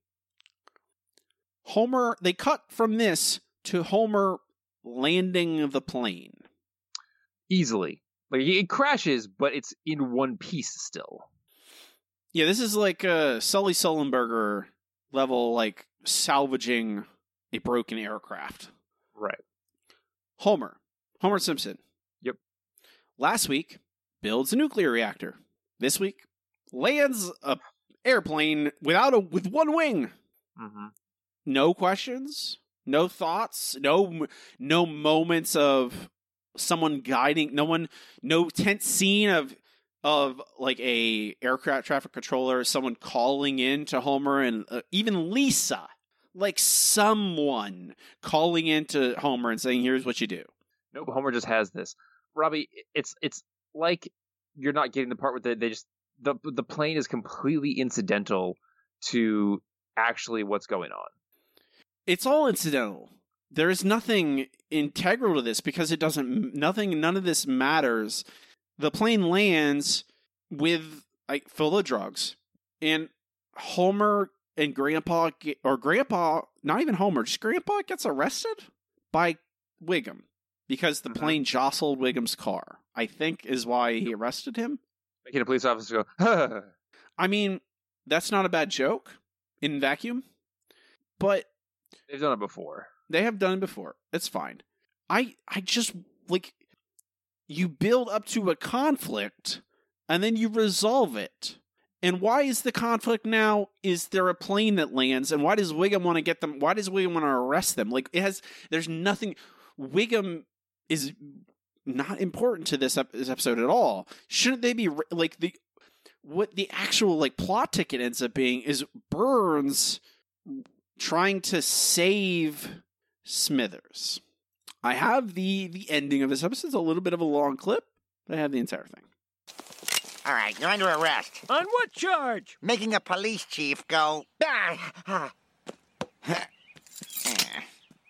S1: Homer, they cut from this to Homer landing the plane.
S3: Easily. Like it crashes, but it's in one piece still.
S1: Yeah, this is like a Sully Sullenberger level, like salvaging a broken aircraft.
S3: Right.
S1: Homer, Homer Simpson.
S3: Yep.
S1: Last week, builds a nuclear reactor. This week, lands a airplane without a with one wing.
S3: Mm-hmm.
S1: No questions, no thoughts, no no moments of someone guiding. No one, no tense scene of of like a aircraft traffic controller, someone calling in to Homer, and uh, even Lisa, like someone calling into Homer and saying, "Here's what you do."
S3: Nope. Homer just has this. Robbie, it's it's like you're not getting the part where they, they just the the plane is completely incidental to actually what's going on.
S1: It's all incidental. There is nothing integral to this because it doesn't. Nothing. None of this matters. The plane lands with like full of drugs, and Homer and Grandpa get, or Grandpa, not even Homer, just Grandpa gets arrested by Wiggum because the mm-hmm. plane jostled Wiggum's car. I think is why he arrested him.
S3: Making a police officer go,
S1: I mean, that's not a bad joke in vacuum, but
S3: they've done it before.
S1: They have done it before. It's fine. I I just like you build up to a conflict and then you resolve it. And why is the conflict now? Is there a plane that lands? And why does Wiggum want to get them? Why does Wiggum want to arrest them? Like it has. There's nothing. Wiggum is not important to this, ep- this episode at all. Shouldn't they be like the what the actual like plot ticket ends up being is Burns trying to save Smithers. I have the the ending of this episode. It's a little bit of a long clip, but I have the entire thing.
S8: All right, you're under arrest.
S7: On what charge?
S8: Making a police chief go. "Ah." ah, ah, ah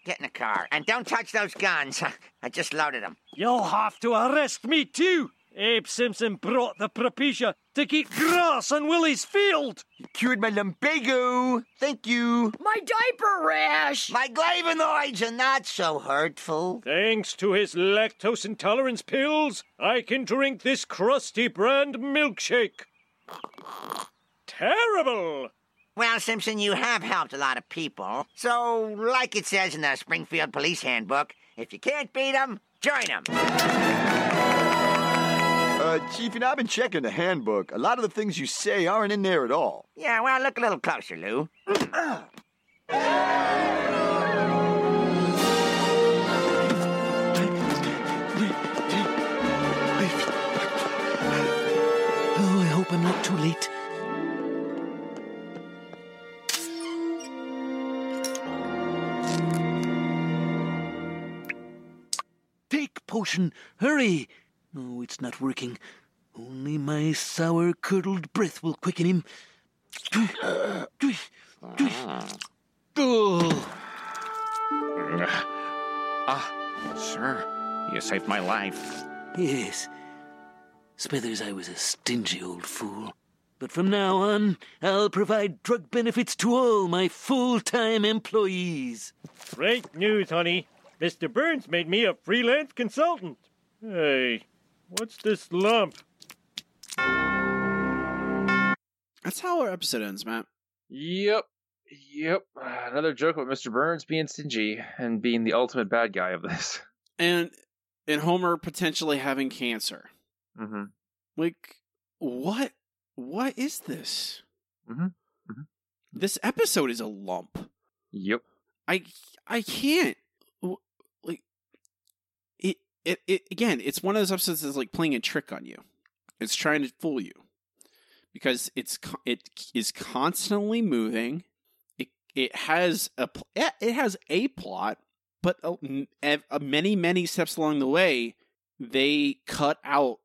S8: get in the car and don't touch those guns. I just loaded them.
S7: You'll have to arrest me too. Abe Simpson brought the propecia to keep grass on Willie's field.
S8: Cured my lumbago. Thank you.
S6: My diaper rash.
S8: My flavonoids are not so hurtful.
S7: Thanks to his lactose intolerance pills, I can drink this Krusty brand milkshake. Terrible!
S8: Well, Simpson, you have helped a lot of people. So, like it says in the Springfield Police Handbook, if you can't beat 'em, join 'em.
S12: Uh, Chief, you know, I've been checking the handbook. A lot of the things you say aren't in there at all.
S8: Yeah, well, look a little closer, Lou.
S4: Oh, I hope I'm not too late. Take potion, hurry! Oh, it's not working. Only my sour curdled breath will quicken him. Oh.
S11: Ah, sir, you saved my life.
S4: Yes. Smithers, I was a stingy old fool. But from now on, I'll provide drug benefits to all my full time employees.
S7: Great news, honey. Mr. Burns made me a freelance consultant. Hey, what's this lump?
S1: That's how our episode ends, Matt.
S3: Yep. Yep. Another joke about Mr. Burns being stingy and being the ultimate bad guy of this.
S1: And and Homer potentially having cancer.
S3: Mm-hmm.
S1: Like what what is this?
S3: Mhm. Mhm.
S1: This episode is a lump.
S3: Yep.
S1: I I can't w- like it, it again. It's one of those episodes that's like playing a trick on you. It's trying to fool you because it's it is constantly moving. It it has a it has a plot, but ev- uh, many many steps along the way, they cut out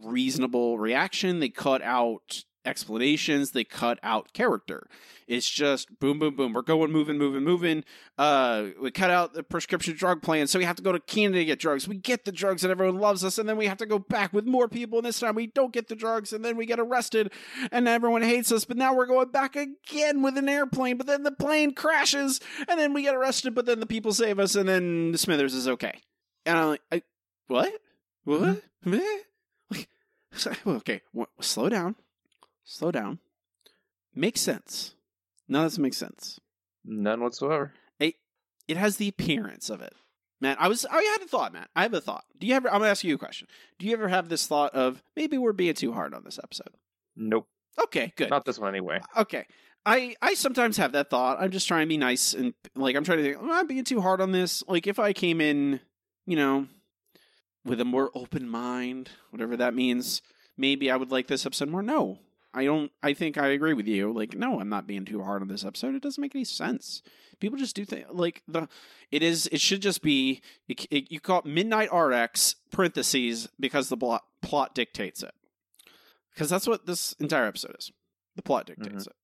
S1: reasonable reaction. They cut out explanations. They cut out character. It's just boom, boom, boom. We're going, moving, moving, moving. Uh, we cut out the prescription drug plan, so we have to go to Canada to get drugs. We get the drugs, and everyone loves us, and then we have to go back with more people. And this time we don't get the drugs, and then we get arrested, and everyone hates us. But now we're going back again with an airplane. But then the plane crashes, and then we get arrested. But then the people save us, and then Smithers is okay. And I'm like, I, what? What? Meh? Like, okay, slow down, slow down. Makes sense. None of this makes sense.
S3: None whatsoever.
S1: It it has the appearance of it. Man, I was I had a thought, Matt. I have a thought. Do you ever? I'm gonna ask you a question. Do you ever have this thought of maybe we're being too hard on this episode?
S3: Nope.
S1: Okay, good.
S3: Not this one anyway.
S1: Uh, okay. I, I sometimes have that thought. I'm just trying to be nice and like I'm trying to think. Am I being too hard on this? Like if I came in, you know, with a more open mind, whatever that means, maybe I would like this episode more. No, I don't. I think I agree with you. Like, no, I'm not being too hard on this episode. It doesn't make any sense. People just do things like the. It is. It should just be. It, it, you call it Midnight RX parentheses because the plot plot dictates it. Because that's what this entire episode is. The plot dictates it.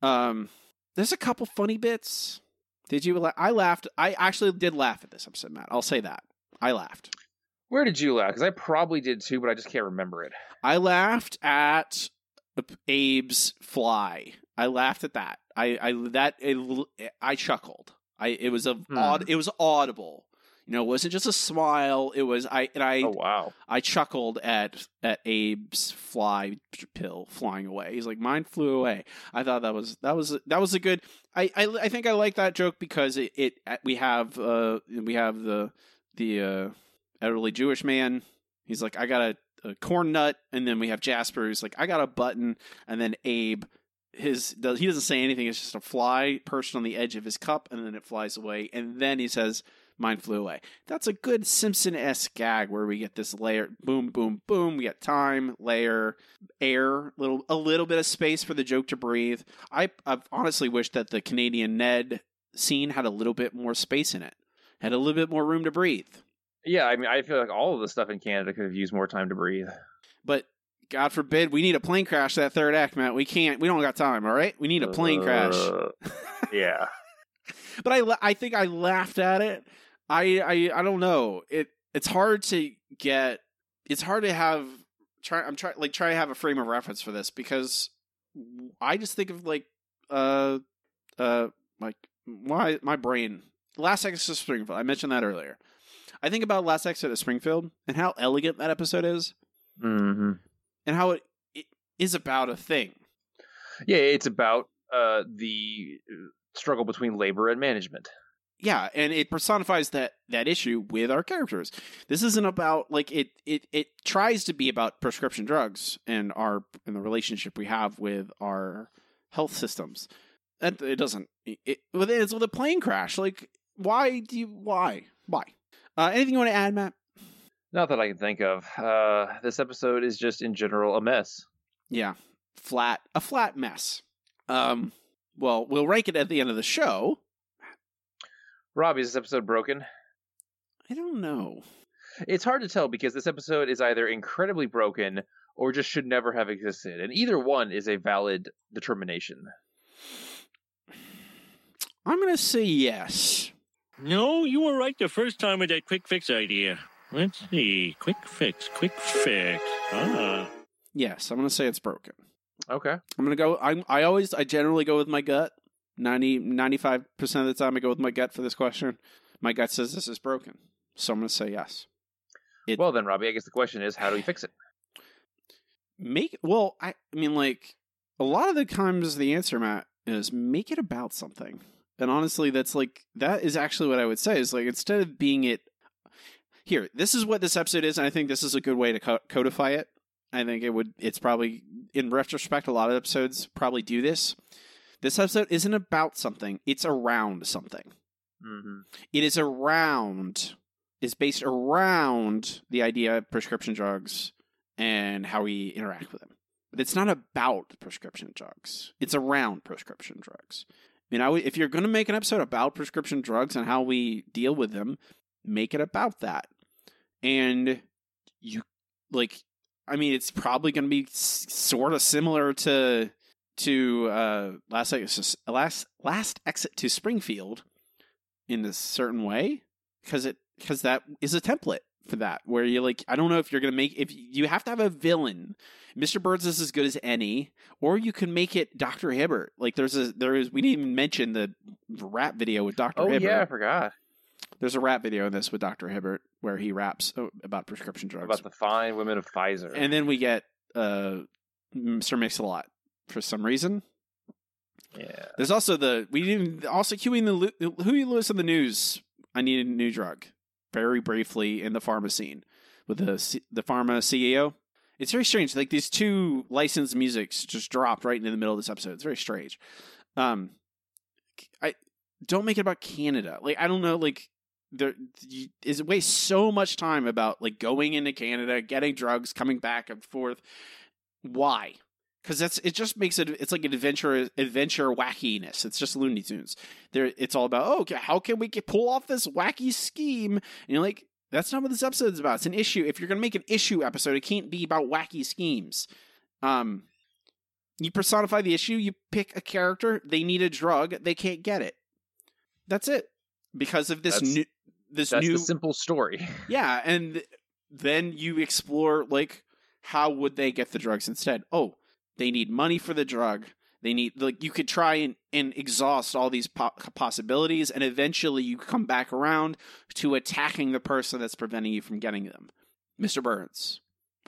S1: Um, there's a couple funny bits. Did you? La- I laughed. I actually did laugh at this episode, Matt. I'll say that. I laughed.
S3: Where did you laugh? Because I probably did too, but I just can't remember it.
S1: I laughed at Abe's fly. I laughed at that. I I that it, I chuckled. I it was a
S3: Hmm.
S1: odd. It was audible. You know, it wasn't just a smile. It was I and I.
S3: Oh wow!
S1: I chuckled at at Abe's fly pill flying away. He's like, mine flew away. I thought that was that was that was a good. I I, I think I like that joke because it, it we have uh we have the the uh, elderly Jewish man. He's like, I got a corn nut, and then we have Jasper. Who's like, I got a button, and then Abe. His does he doesn't say anything. It's just a fly perched on the edge of his cup, and then it flies away. And then he says, "Mine flew away." That's a good Simpson esque gag where we get this layer, boom, boom, boom. We get time, layer, air, little a little bit of space for the joke to breathe. I I've honestly wished that the Canadian Ned scene had a little bit more space in it, had a little bit more room to breathe.
S3: Yeah, I mean, I feel like all of the stuff in Canada could have used more time to breathe.
S1: But God forbid we need a plane crash that third act, Matt. We can't. We don't got time. All right, we need a plane crash.
S3: Uh, yeah.
S1: but I I think I laughed at it. I I I don't know. It it's hard to get. It's hard to have. Try. I'm trying like try to have a frame of reference for this because I just think of like uh uh like why my brain last exit of Springfield. I mentioned that earlier. I think about last exit of Springfield and how elegant that episode is,
S3: Mm-hmm.
S1: and how it, it is about a thing.
S3: Yeah, it's about uh, the struggle between labor and management.
S1: yeah and it personifies that that issue with our characters this isn't about like it it it tries to be about prescription drugs and our and the relationship we have with our health systems that it doesn't it it, it's with a plane crash like why do you why why uh anything you want to add matt
S3: Not that I can think of. Uh, this episode is just in general a mess.
S1: yeah flat a flat mess um well we'll rank it at the end of the show
S3: Robbie, is this episode broken?
S1: i don't know
S3: It's hard to tell because this episode is either incredibly broken or just should never have existed, and either one is a valid determination.
S1: i'm gonna say yes
S7: No, you were right the first time with that quick fix idea. Let's see. Quick fix, quick fix. Ah.
S1: yes i'm gonna say it's broken
S3: Okay.
S1: I'm gonna go. I I always I generally go with my gut. 95 percent of the time, I go with my gut for this question. My gut says this is broken, so I'm gonna say yes. It-
S3: Well then, Robbie, I guess the question is, how do we fix it?
S1: Make well. I I mean, like a lot of the times, the answer, Matt, is make it about something. And honestly, that's like that is actually what I would say. Is like instead of being it here, this is what this episode is, and I think this is a good way to co- codify it. I think it would. It's probably in retrospect, a lot of episodes probably do this. This episode isn't about something; it's around something.
S3: Mm-hmm.
S1: It is around, is based around the idea of prescription drugs and how we interact with them. But it's not about prescription drugs. It's around prescription drugs. Mean, I would, if you're going to make an episode about prescription drugs and how we deal with them, make it about that. And you like, I mean, it's probably going to be sort of similar to to uh, last last last exit to Springfield in a certain way because it because that is a template for that where you're like I don't know if you're gonna make if you have to have a villain. Mr. Burns is as good as any, or you can make it Dr. Hibbert. Like there's a there is we didn't even mention the rap video with Dr.
S3: Oh
S1: Hibbert.
S3: yeah, I forgot
S1: There's a rap video in this with Dr. Hibbert where he raps uh, about prescription drugs.
S3: about the fine women of Pfizer.
S1: and then we get uh Mr. Mix-a-Lot for some reason.
S3: yeah,
S1: There's also the we didn't also cueing the Huey Lewis and the News. I need a new drug. Very briefly in the pharma scene with the the pharma CEO. It's very strange. Like these two licensed musics just dropped right into the middle of this episode. It's very strange. Um, I don't make it about Canada. Like I don't know. Like there is waste so much time about like going into Canada, getting drugs, coming back and forth. Why? Because that's it just makes it it's like an adventure adventure wackiness. It's just looney tunes. There it's all about oh okay how can we get, pull off this wacky scheme? And you're like that's not what this episode is about. It's an issue. If you're going to make an issue episode it can't be about wacky schemes. Um you personify the issue you pick a character they need a drug they can't get it. That's it. Because of this
S3: That's-
S1: new this
S3: that's
S1: new
S3: simple story.
S1: yeah, and then you explore like how would they get the drugs instead? Oh, they need money for the drug. They need like you could try and, and exhaust all these po- possibilities, and eventually you come back around to attacking the person that's preventing you from getting them, Mister Burns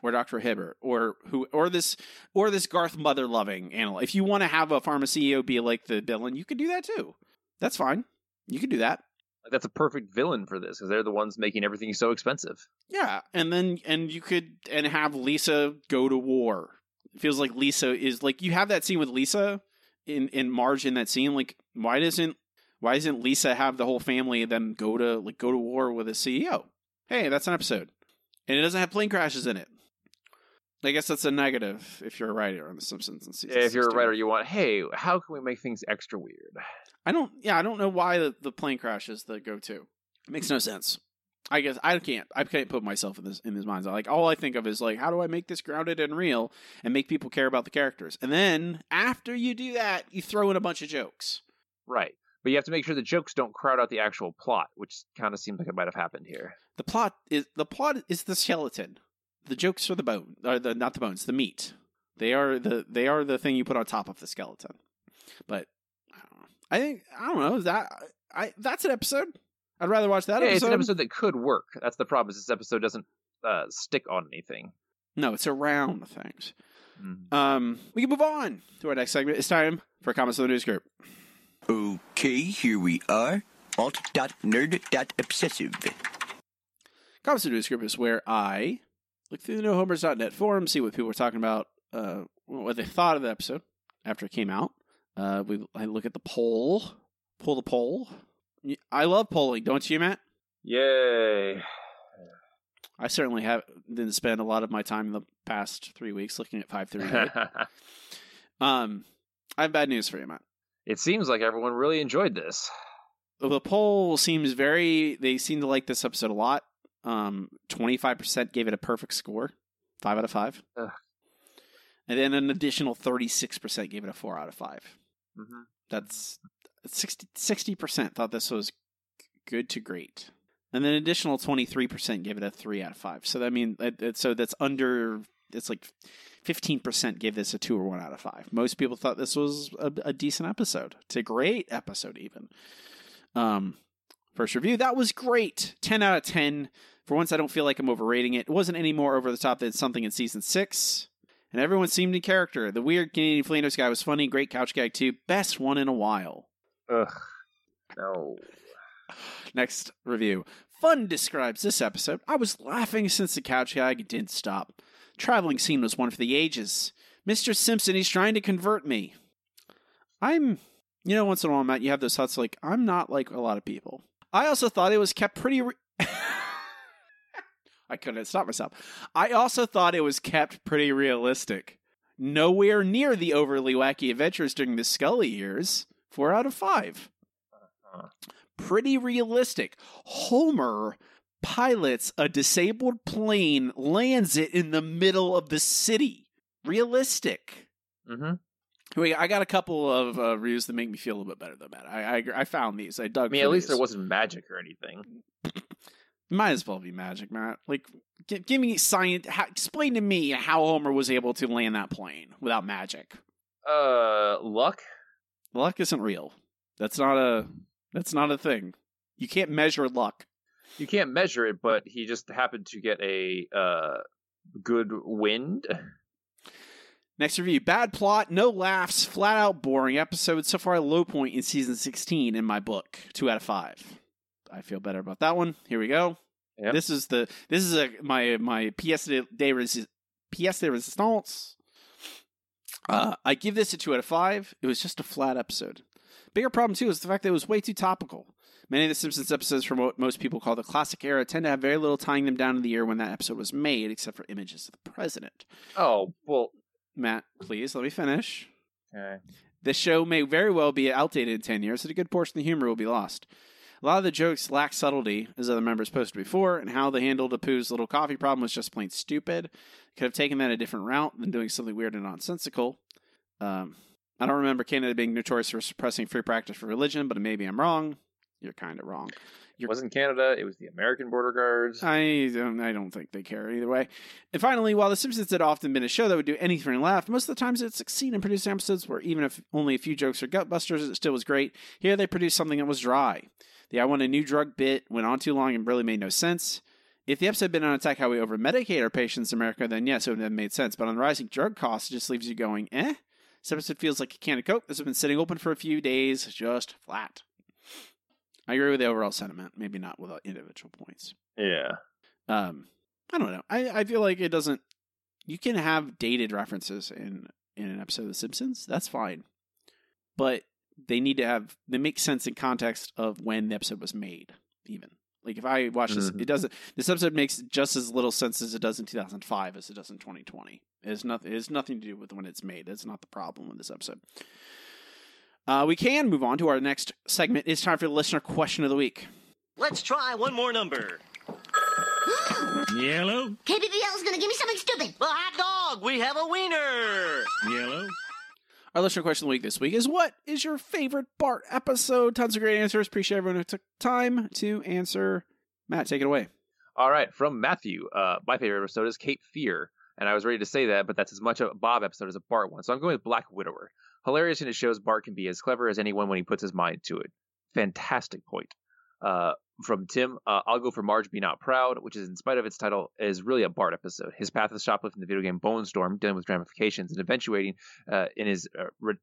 S1: or Doctor Hibbert or who or this or this Garth Motherloving animal. If you want to have a pharmacy CEO be like the villain, you could do that too. That's fine. You could do that.
S3: Like, that's a perfect villain for this because they're the ones making everything so expensive.
S1: Yeah, and then and you could and have Lisa go to war. It feels like Lisa is like you have that scene with Lisa in in Marge in that scene. Like, why doesn't why doesn't Lisa have the whole family of them go to like go to war with a CEO? Hey, that's an episode, and it doesn't have plane crashes in it. I guess that's a negative if you're a writer on The Simpsons. In season
S3: if you're a writer, you want, hey, how can we make things extra weird?
S1: I don't. Yeah, I don't know why the, the plane crashes the go to. It makes no sense. I guess I can't. I can't put myself in this in his minds. Like all I think of is like, how do I make this grounded and real and make people care about the characters? And then after you do that, you throw in a bunch of jokes.
S3: Right. But you have to make sure the jokes don't crowd out the actual plot, which kind of seems like it might have happened here.
S1: The plot is the plot is the skeleton. The jokes are the bone, or the not the bones, the meat. They are the they are the thing you put on top of the skeleton. But I don't know. I think I don't know. Is that I that's an episode. I'd rather watch that
S3: yeah,
S1: episode.
S3: it's an episode that could work. That's the problem. Is this episode doesn't uh, stick on anything.
S1: No, it's around things.
S3: Mm-hmm.
S1: Um, we can move on to our next segment. It's time for comments of the news group.
S13: Okay, here we are. Alt.nerd.obsessive.
S1: Comments of the news group is where I look through the nohomers.net forum, see what people were talking about, uh, what they thought of the episode after it came out. Uh, we I look at the poll, pull the poll. I love polling, don't you, Matt?
S3: Yay!
S1: I certainly have didn't spend a lot of my time in the past three weeks looking at five thirty. um, I have bad news for you, Matt.
S3: it seems like everyone really enjoyed this.
S1: the poll seems very they seem to like this episode a lot um 25% gave it a perfect score 5 out of 5
S3: Ugh.
S1: and then an additional 36% gave it a 4 out of 5
S3: Mm-hmm.
S1: that's 60 60% thought this was good to great and then an additional 23% gave it a 3 out of 5 so that I mean so that's under it's like 15% gave this a 2 or 1 out of 5 most people thought this was a, a decent episode it's a great episode even um, first review. That was great. 10 out of 10. For once, I don't feel like I'm overrating it. It wasn't any more over the top than something in season six. And everyone seemed in character. The weird Canadian Flanders guy was funny. Great couch gag, too. Best one in a while.
S3: Ugh. No.
S1: Next review. Fun describes this episode. I was laughing since the couch gag didn't stop. Traveling scene was one for the ages. Mr. Simpson, he's trying to convert me. I'm, you know, once in a while, Matt, you have those thoughts like, I'm not like a lot of people. I also thought it was kept pretty. Re- I couldn't stop myself. I also thought it was kept pretty realistic. Nowhere near the overly wacky adventures during the Scully years. Four out of five. Pretty realistic. Homer pilots a disabled plane, lands it in the middle of the city. Realistic.
S3: Mm-hmm.
S1: Wait, I got a couple of uh, reviews that make me feel a little bit better than that. I, I I found these. I dug.
S3: I mean, at least
S1: these.
S3: there wasn't magic or anything.
S1: Might as well be magic, Matt. Like, g- give me science. How, explain to me how Homer was able to land that plane without magic.
S3: Uh, luck.
S1: Luck isn't real. That's not a. That's not a thing. You can't measure luck.
S3: You can't measure it, but he just happened to get a uh good wind.
S1: Next review: bad plot, no laughs, flat out boring episode. So far, a low point in season sixteen in my book. Two out of five. I feel better about that one. Here we go. This is the this is a my my pièce de, de resi- pièce de resistance. Uh, I give this a two out of five. It was just a flat episode. Bigger problem too is the fact that it was way too topical. Many of the Simpsons episodes from what most people call the classic era tend to have very little tying them down to the year when that episode was made, except for images of the president.
S3: Oh well,
S1: Matt, please let me finish.
S3: Okay.
S1: The show may very well be outdated in 10 years, and a good portion of the humor will be lost. A lot of the jokes lack subtlety, as other members posted before, and how they handled Apu's little coffee problem was just plain stupid. Could have taken that a different route than doing something weird and nonsensical. Um, I don't remember Canada being notorious for suppressing free practice for religion, but maybe I'm wrong. You're kind of wrong.
S3: It wasn't Canada. It was the American border guards.
S1: I don't, I don't think they care either way. And finally, while The Simpsons had often been a show that would do anything and laugh, most of the times it succeeded in producing episodes where even if only a few jokes are gutbusters, it still was great. Here they produced something that was dry. The I want a new drug bit went on too long and really made no sense. If the episode had been on attack how we over medicate our patients in America, then yes, it would have made sense. But on the rising drug costs, it just leaves you going, eh? This episode feels like a can of Coke that's been sitting open for a few days, just flat. I agree with the overall sentiment, maybe not with individual points.
S3: Yeah.
S1: Um, I don't know. I, I feel like it doesn't. You can have dated references in in an episode of The Simpsons. That's fine, but they need to have they make sense in context of when the episode was made. Even like if I watch this,
S3: Mhm.
S1: it doesn't. This episode makes just as little sense as it does in 2005 as it does in 2020. It has nothing. It has nothing to do with when it's made. That's not the problem with this episode. Uh, we can move on to our next segment. It's time for the listener question of the week.
S14: Let's try one more number. Yellow.
S5: KBBL is gonna give me something stupid.
S14: Well, hot dog. We have a wiener. Yellow.
S1: Our listener question of the week this week is What is your favorite Bart episode? Tons of great answers. Appreciate everyone who took time to answer. Matt, take it away.
S3: All right, from Matthew. Uh, my favorite episode is Cape Fear, and I was ready to say that, but that's as much a Bob episode as a Bart one. So I'm going with Black Widower. Hilarious, and it shows Bart can be as clever as anyone when he puts his mind to it. Fantastic point. Uh, from Tim, uh, I'll go for Marge Be Not Proud, which is, in spite of its title, is really a Bart episode. His path of shoplifting the video game Bonestorm, dealing with ramifications, and eventuating uh, in his uh, re-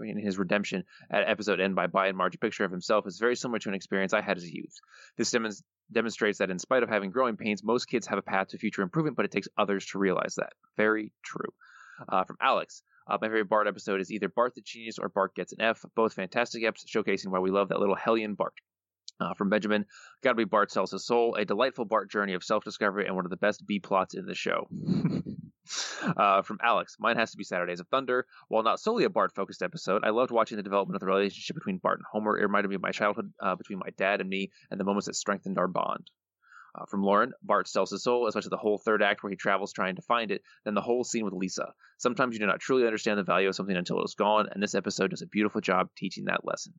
S3: in his redemption at episode end by buying Marge a picture of himself is very similar to an experience I had as a youth. This demons- demonstrates that in spite of having growing pains, most kids have a path to future improvement, but it takes others to realize that. Very true. Uh, from Alex. Uh, my favorite Bart episode is either Bart the Genius or Bart Gets an F. Both fantastic eps showcasing why we love that little hellion Bart. Uh, from Benjamin, gotta be Bart sells his soul, a delightful Bart journey of self-discovery and one of the best B plots in the show. uh, from Alex, mine has to be Saturdays of Thunder. While not solely a Bart-focused episode, I loved watching the development of the relationship between Bart and Homer. It reminded me of my childhood uh, between my dad and me, and the moments that strengthened our bond. Uh, from Lauren, Bart sells his soul, as much as the whole third act where he travels trying to find it, then the whole scene with Lisa. Sometimes you do not truly understand the value of something until it is gone, and this episode does a beautiful job teaching that lesson.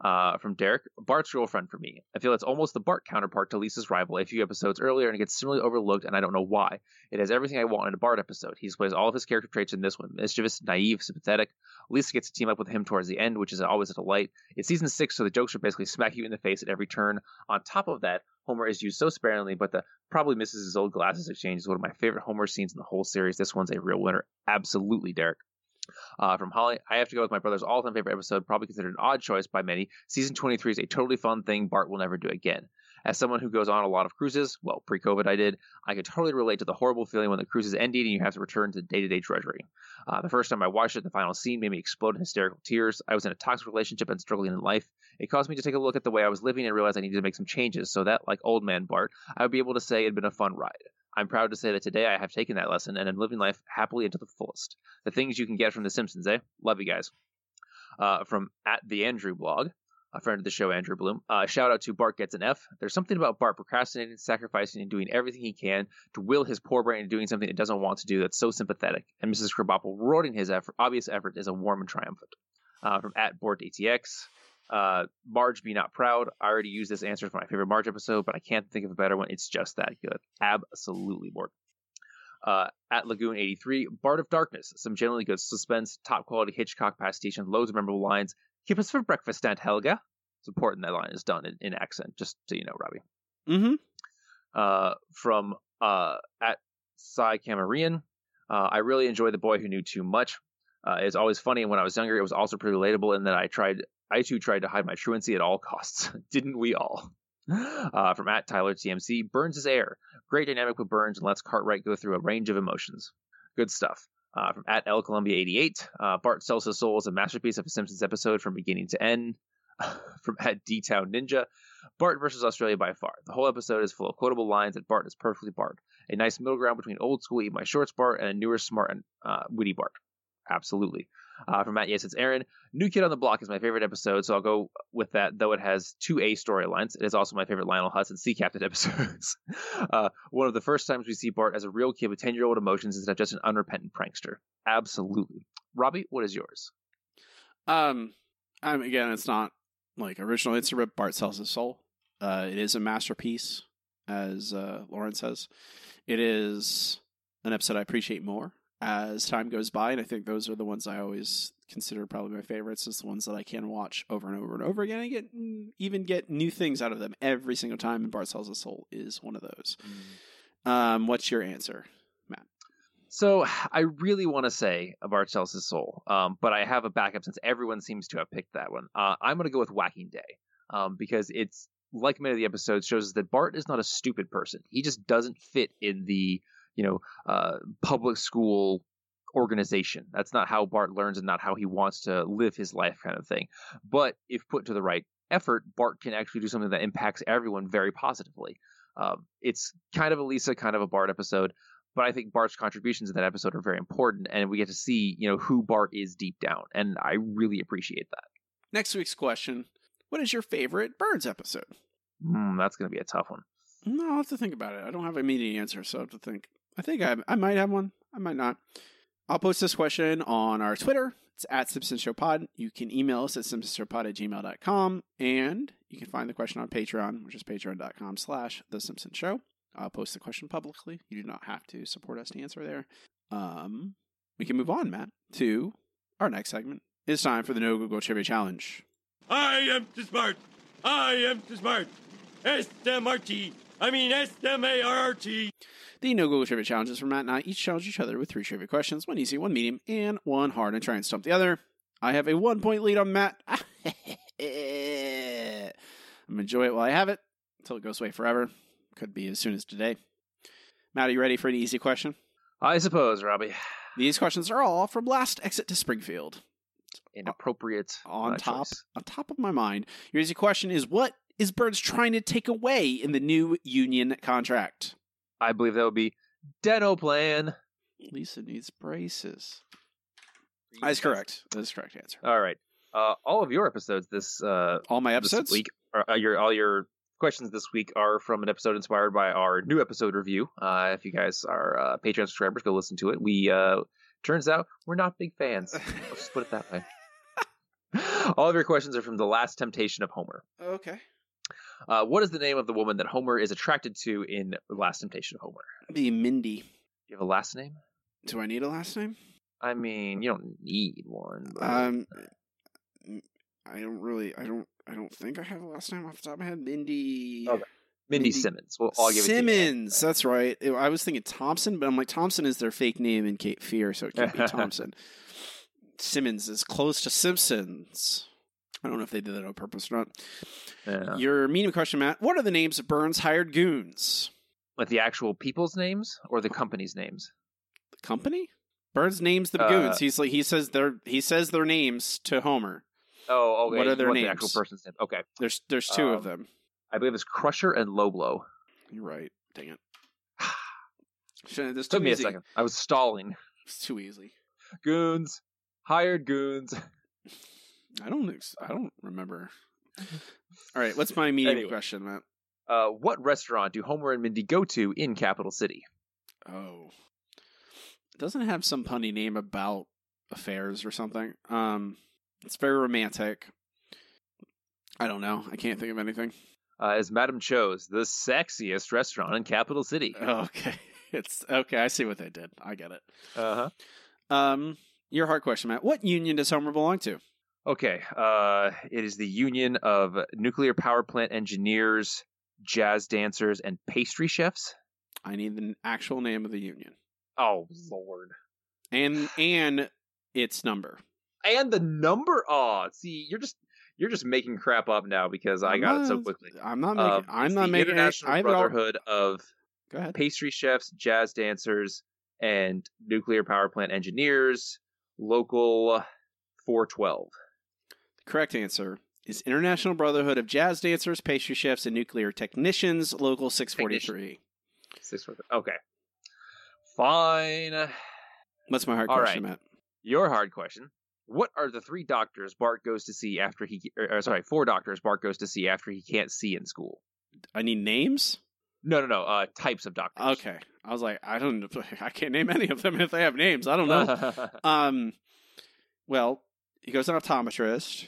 S3: Uh, from Derek, Bart's girlfriend for me. I feel it's almost the Bart counterpart to Lisa's rival a few episodes earlier, and it gets similarly overlooked, and I don't know why. It has everything I want in a Bart episode. He displays all of his character traits in this one mischievous, naive, sympathetic. Lisa gets to team up with him towards the end, which is always a delight. It's season six, so the jokes are basically smack you in the face at every turn. On top of that, Homer is used so sparingly, but the probably misses his old glasses exchange is one of my favorite Homer scenes in the whole series. This one's a real winner. Absolutely, Derek. Uh, from Holly, I have to go with my brother's all-time favorite episode, probably considered an odd choice by many. Season 23 is a totally fun thing Bart will never do again. As someone who goes on a lot of cruises, well, pre-COVID I did, I could totally relate to the horrible feeling when the cruise is ending and you have to return to day-to-day drudgery. Uh, the first time I watched it, the final scene made me explode in hysterical tears. I was in a toxic relationship and struggling in life. It caused me to take a look at the way I was living and realize I needed to make some changes so that, like old man Bart, I would be able to say it had been a fun ride. I'm proud to say that today I have taken that lesson and am living life happily and to the fullest. The things you can get from The Simpsons, eh? Love you guys. uh, from at the Andrew blog, a friend of the show, Andrew Bloom. Uh, shout out to Bart gets an F. There's something about Bart procrastinating, sacrificing, and doing everything he can to will his poor brain into doing something it doesn't want to do that's so sympathetic. And Mrs. Krabappel rewarding his effort, obvious effort is a warm and triumphant. Uh, from at Bort ATX. Uh, Marge be not proud. I already used this answer for my favorite Marge episode, but I can't think of a better one. It's just that good. Absolutely, Bort. Uh, at Lagoon 83, Bart of Darkness, some generally good suspense, top quality Hitchcock pastiche, and loads of memorable lines. Keep us for breakfast, Aunt Helga. It's important that line is done in, in accent, just so you know, Robbie.
S1: Mm-hmm.
S3: Uh, from uh, at Cy Camarian, uh, I really enjoy The Boy Who Knew Too Much. Uh, it's always funny, and when I was younger, it was also pretty relatable in that I tried, I too tried to hide my truancy at all costs. Didn't we all? Uh, from at Tyler TMC, Burns's Heir. Great dynamic with Burns and lets Cartwright go through a range of emotions. Good stuff. Uh, from at L Columbia 88, uh, Bart sells his soul as a masterpiece of a Simpsons episode from beginning to end. from at D Town Ninja, Bart versus Australia by far. The whole episode is full of quotable lines, and Bart is perfectly Bart. A nice middle ground between old school Eat My Shorts Bart and a newer, smart, and uh, witty Bart. Absolutely. Uh, from Matt, yes, it's Aaron. New Kid on the Block is my favorite episode, so I'll go with that, though it has two A storylines. It is also my favorite Lionel Hutz and Sea Captain episodes. uh, one of the first times we see Bart as a real kid with 10 year old emotions instead of just an unrepentant prankster. Absolutely. Robbie, what is yours?
S1: Um, I'm again, it's not like original Instagram. Bart sells his soul. Uh, it is a masterpiece, as uh, Lauren says. It is an episode I appreciate more as time goes by, and I think those are the ones I always consider probably my favorites. Is the ones that I can watch over and over and over again, and get even get new things out of them every single time. And Bart sells a soul is one of those. Um, what's your answer, Matt?
S3: So I really want to say Bart sells a soul, um, but I have a backup since everyone seems to have picked that one. Uh, I'm going to go with Whacking Day um, because it's like many of the episodes shows us that Bart is not a stupid person. He just doesn't fit in the you know uh, public school organization. That's not how Bart learns and not how he wants to live his life, kind of thing. But if put to the right effort, Bart can actually do something that impacts everyone very positively. Um, it's kind of a Lisa, kind of a Bart episode, but I think Bart's contributions in that episode are very important, and we get to see you know who Bart is deep down, and I really appreciate that.
S1: Next week's question: What is your favorite Burns episode?
S3: Mm, that's going to be a tough one.
S1: No, I'll have to think about it. I don't have an immediate answer, so I have to think. I think I, I might have one. I might not. I'll post this question on our Twitter. It's at Simpsons Show Pod. You can email us at simpsonshowpod at gmail.com. And you can find the question on Patreon, which is patreon.com slash The Simpsons Show. I'll post the question publicly. You do not have to support us to answer there. Um, we can move on, Matt, to our next segment. It's time for the No Google Trivia Challenge.
S15: I am too smart. I am too smart. S-M-R-T. I mean S-M-A-R-R-T.
S1: The No Google Trivia Challenges for Matt and I each challenge each other with three trivia questions, one easy, one medium, and one hard, and try and stump the other. I have a one point lead on Matt. I'm gonna enjoy it while I have it until it goes away forever. Could be as soon as today. Matt, are you ready for an easy question?
S3: I suppose, Robbie.
S1: These questions are all from Last Exit to Springfield.
S3: Inappropriate.
S1: On top,
S3: choice.
S1: on top of my mind. Your easy question is: What is Burns trying to take away in the new union contract?
S3: I believe that would be Dental plan.
S1: Lisa needs braces. That is correct. That is the correct answer.
S3: All right. Uh, all of your episodes this uh,
S1: all my episodes?
S3: week, are, uh, your all your questions this week are from an episode inspired by our new episode review. Uh, if you guys are uh, Patreon subscribers, go listen to it. We uh, turns out we're not big fans. Let's just put it that way. all of your questions are from the Last Temptation of Homer.
S1: Okay.
S3: Uh, what is the name of the woman that Homer is attracted to in The Last Temptation of Homer?
S1: Be Mindy.
S3: Do you have a last name?
S1: Do I need a last name?
S3: I mean, you don't need one. But...
S1: Um, I don't really. I don't. I don't think I have a last name off the top of my head. Mindy.
S3: Okay. Mindy, Simmons. Well, I'll give
S1: Simmons. That's right. I was thinking Thompson, but I'm like Thompson is their fake name in Cape Fear, so it can't be Thompson. Simmons is close to Simpsons. I don't know if they did that on purpose or not.
S3: Yeah.
S1: Your medium question, Matt. What are the names of Burns' hired goons?
S3: Like the actual people's names or the company's names?
S1: The company? Burns names the
S3: Uh,
S1: goons. He's like he says their he says their names to Homer.
S3: Oh, okay.
S1: What are their
S3: want
S1: names?
S3: The actual person's name. Okay.
S1: There's there's two of
S3: Um,
S1: them.
S3: I believe it's Crusher and Low Blow.
S1: You're right. Dang it. Shouldn't- This
S3: Took
S1: too
S3: me
S1: easy.
S3: a second. I was stalling.
S1: It's too easy.
S3: Goons. Hired goons.
S1: I don't. Ex- I don't remember. All right, what's my medium
S3: Anyway.
S1: question, Matt?
S3: Uh, what restaurant do Homer and Mindy go to in Capital City?
S1: Oh, doesn't it have some punny name about affairs or something? Um, it's very romantic. I don't know. I can't think of anything.
S3: Uh, is Madame Chao's the sexiest restaurant in Capital City?
S1: Okay, it's okay. I see what they did. I get it.
S3: Uh huh.
S1: Um, your hard question, Matt. What union does Homer belong to?
S3: Okay. Uh, it is the union of nuclear power plant engineers, jazz dancers, and pastry chefs.
S1: I need the actual name of the union
S3: Oh Lord!
S1: and and its number.
S3: And the number. Oh, see, you're just you're just making crap up now because I
S1: I'm
S3: got it so quickly.
S1: I'm not making.
S3: Um,
S1: I'm not making.
S3: International
S1: I it all-
S3: Brotherhood of
S1: Go ahead.
S3: pastry chefs, jazz dancers, and nuclear power plant engineers. Local 412.
S1: Correct answer is International Brotherhood of Jazz Dancers, Pastry Chefs, and Nuclear Technicians, Local 643.
S3: Six Okay. Fine.
S1: What's my hard
S3: All
S1: question,
S3: right.
S1: Matt?
S3: Your hard question. What are the three doctors Bart goes to see after he, or sorry, four doctors Bart goes to see after he can't see in school?
S1: I need names.
S3: No, no, no. Uh, types of doctors.
S1: Okay, I was like, I don't, I can't name any of them if they have names. I don't know. um, well, he goes to an optometrist,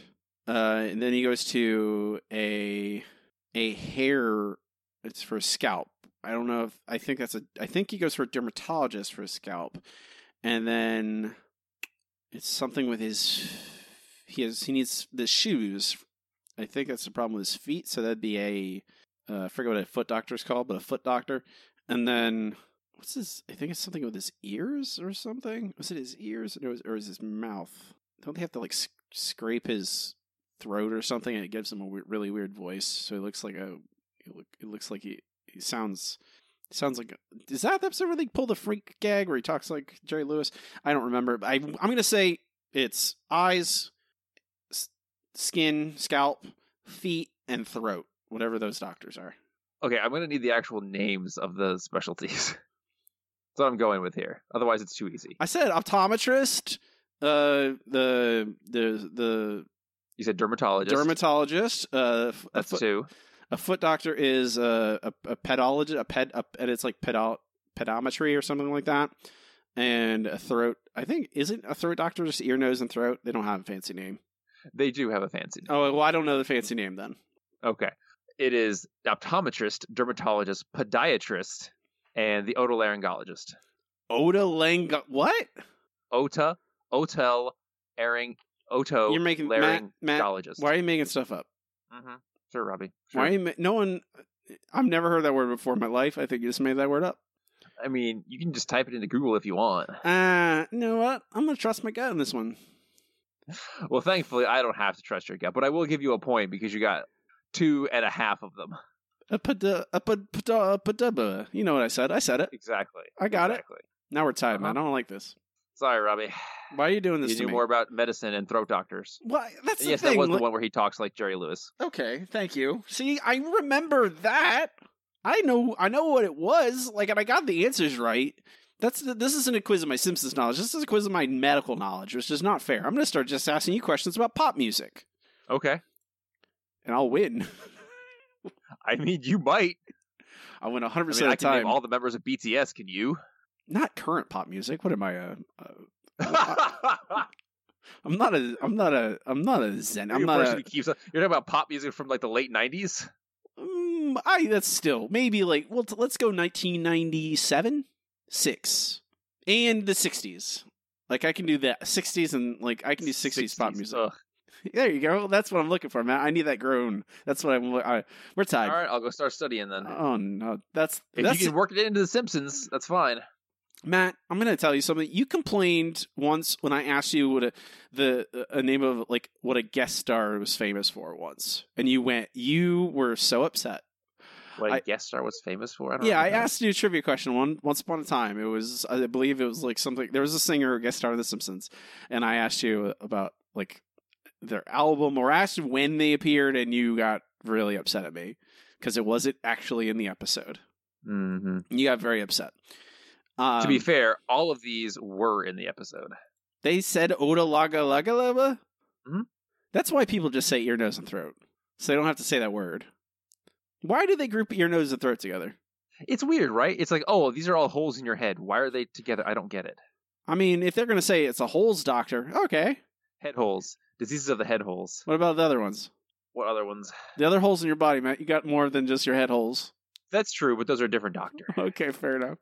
S1: uh, and then he goes to a a hair. It's for a scalp. I don't know if I think that's a. I think he goes for a dermatologist for a scalp, and then it's something with his. He has. He needs the shoes. I think that's the problem with his feet. So that'd be a. Uh, I forget what a foot doctor is called, but a foot doctor. And then what's his? I think it's something with his ears or something. Was it his ears or, was, or is his mouth? Don't they have to like sc- scrape his throat or something, and it gives him a we- really weird voice? So he looks like a. It, look, it looks like he. He sounds. Sounds like is that the episode where they pull the freak gag where he talks like Jerry Lewis? I don't remember. But I, I'm going to say it's eyes, s- skin, scalp, feet, and throat. Whatever those doctors are.
S3: Okay, I'm gonna need the actual names of the specialties. That's what I'm going with here. Otherwise, it's too easy.
S1: I said optometrist. Uh, the the the
S3: You said dermatologist.
S1: dermatologist. Uh, a
S3: That's
S1: foot,
S3: two.
S1: a foot doctor is uh, a a pedologist. A ped. A, and it's like pedol pedometry or something like that. And a throat. I think isn't a throat doctor just ear, nose, and throat. They don't have a fancy name.
S3: They do have a fancy name.
S1: Oh well, I don't know the fancy name then.
S3: Okay. It is optometrist, dermatologist, podiatrist, and the otolaryngologist.
S1: Otolang. What?
S3: Ota, otel, airing, oto,
S1: You're making Matt, Matt. Why are you making stuff up?
S3: Mm-hmm. Sure, Robbie.
S1: Why are you? Ma- no one. I've never heard that word before in my life. I think you just made that word up.
S3: I mean, you can just type it into Google if you want.
S1: Uh, you know what? I'm gonna trust my gut on this one.
S3: Well, thankfully, I don't have to trust your gut, but I will give you a point because you got two and a half of them.
S1: A pada, a pad- pada- a padaba. You know what I said? I said it.
S3: Exactly.
S1: I got
S3: exactly.
S1: it. Now we're tied,
S3: Uh-huh.
S1: man. I don't like this.
S3: Sorry, Robbie.
S1: Why are you doing this
S3: You knew
S1: me?
S3: more about medicine and throat doctors.
S1: Why? That's the
S3: yes,
S1: thing.
S3: that was the one where he talks like Jerry Lewis.
S1: Okay, thank you. See, I remember that. I know, I know what it was. Like, and I got the answers right. That's this isn't a quiz of my Simpsons knowledge. This is a quiz of my medical knowledge, which is not fair. I'm going to start just asking you questions about pop music,
S3: Okay.
S1: and I'll win.
S3: I mean, you might.
S1: I'll win 100 percent of the time.
S3: name all the members of BTS. Can you?
S1: Not current pop music. What am I? Uh, uh, I'm not a. I'm not a. I'm not a Zen. I'm not
S3: a keeps. You're talking about pop music from like the late '90s.
S1: Mm, I that's still maybe like well t- let's go 1997 6 and the 60s like I can do that 60s and like I can do 60s, pop music
S3: ugh.
S1: there you go that's what I'm looking for man I need that groan that's what I'm I, we're tied
S3: All right, I'll go start studying then.
S1: oh no that's
S3: if
S1: that's
S3: you can work it into The Simpsons, that's fine.
S1: Matt, I'm going to tell you something. You complained once when I asked you what a, the a name of like what a guest star was famous for once, and you went. You were so upset.
S3: What a
S1: I-
S3: guest star was famous for? I don't
S1: Yeah, I asked you a trivia question one once upon a time. It was I believe it was like something. There was a singer who guest star of The Simpsons, and I asked you about like their album or asked when they appeared, and you got really upset at me because it wasn't actually in the episode.
S3: Mhm.
S1: You got very upset. Um,
S3: to be fair, all of these were in the episode.
S1: They said Oda Laga Laga Lava?
S3: Mhm.
S1: That's why people just say ear, nose, and throat. So they don't have to say that word. Why do they group ear, nose, and throat together?
S3: It's weird, right? It's like, oh, these are all holes in your head. Why are they together? I don't get it.
S1: I mean, if they're going to say it's a holes doctor, okay.
S3: Head holes, diseases of the head holes.
S1: What about the other ones?
S3: What other ones?
S1: The other holes in your body, Matt. You got more than just your head holes.
S3: That's true, but those are a different doctor.
S1: okay, fair enough.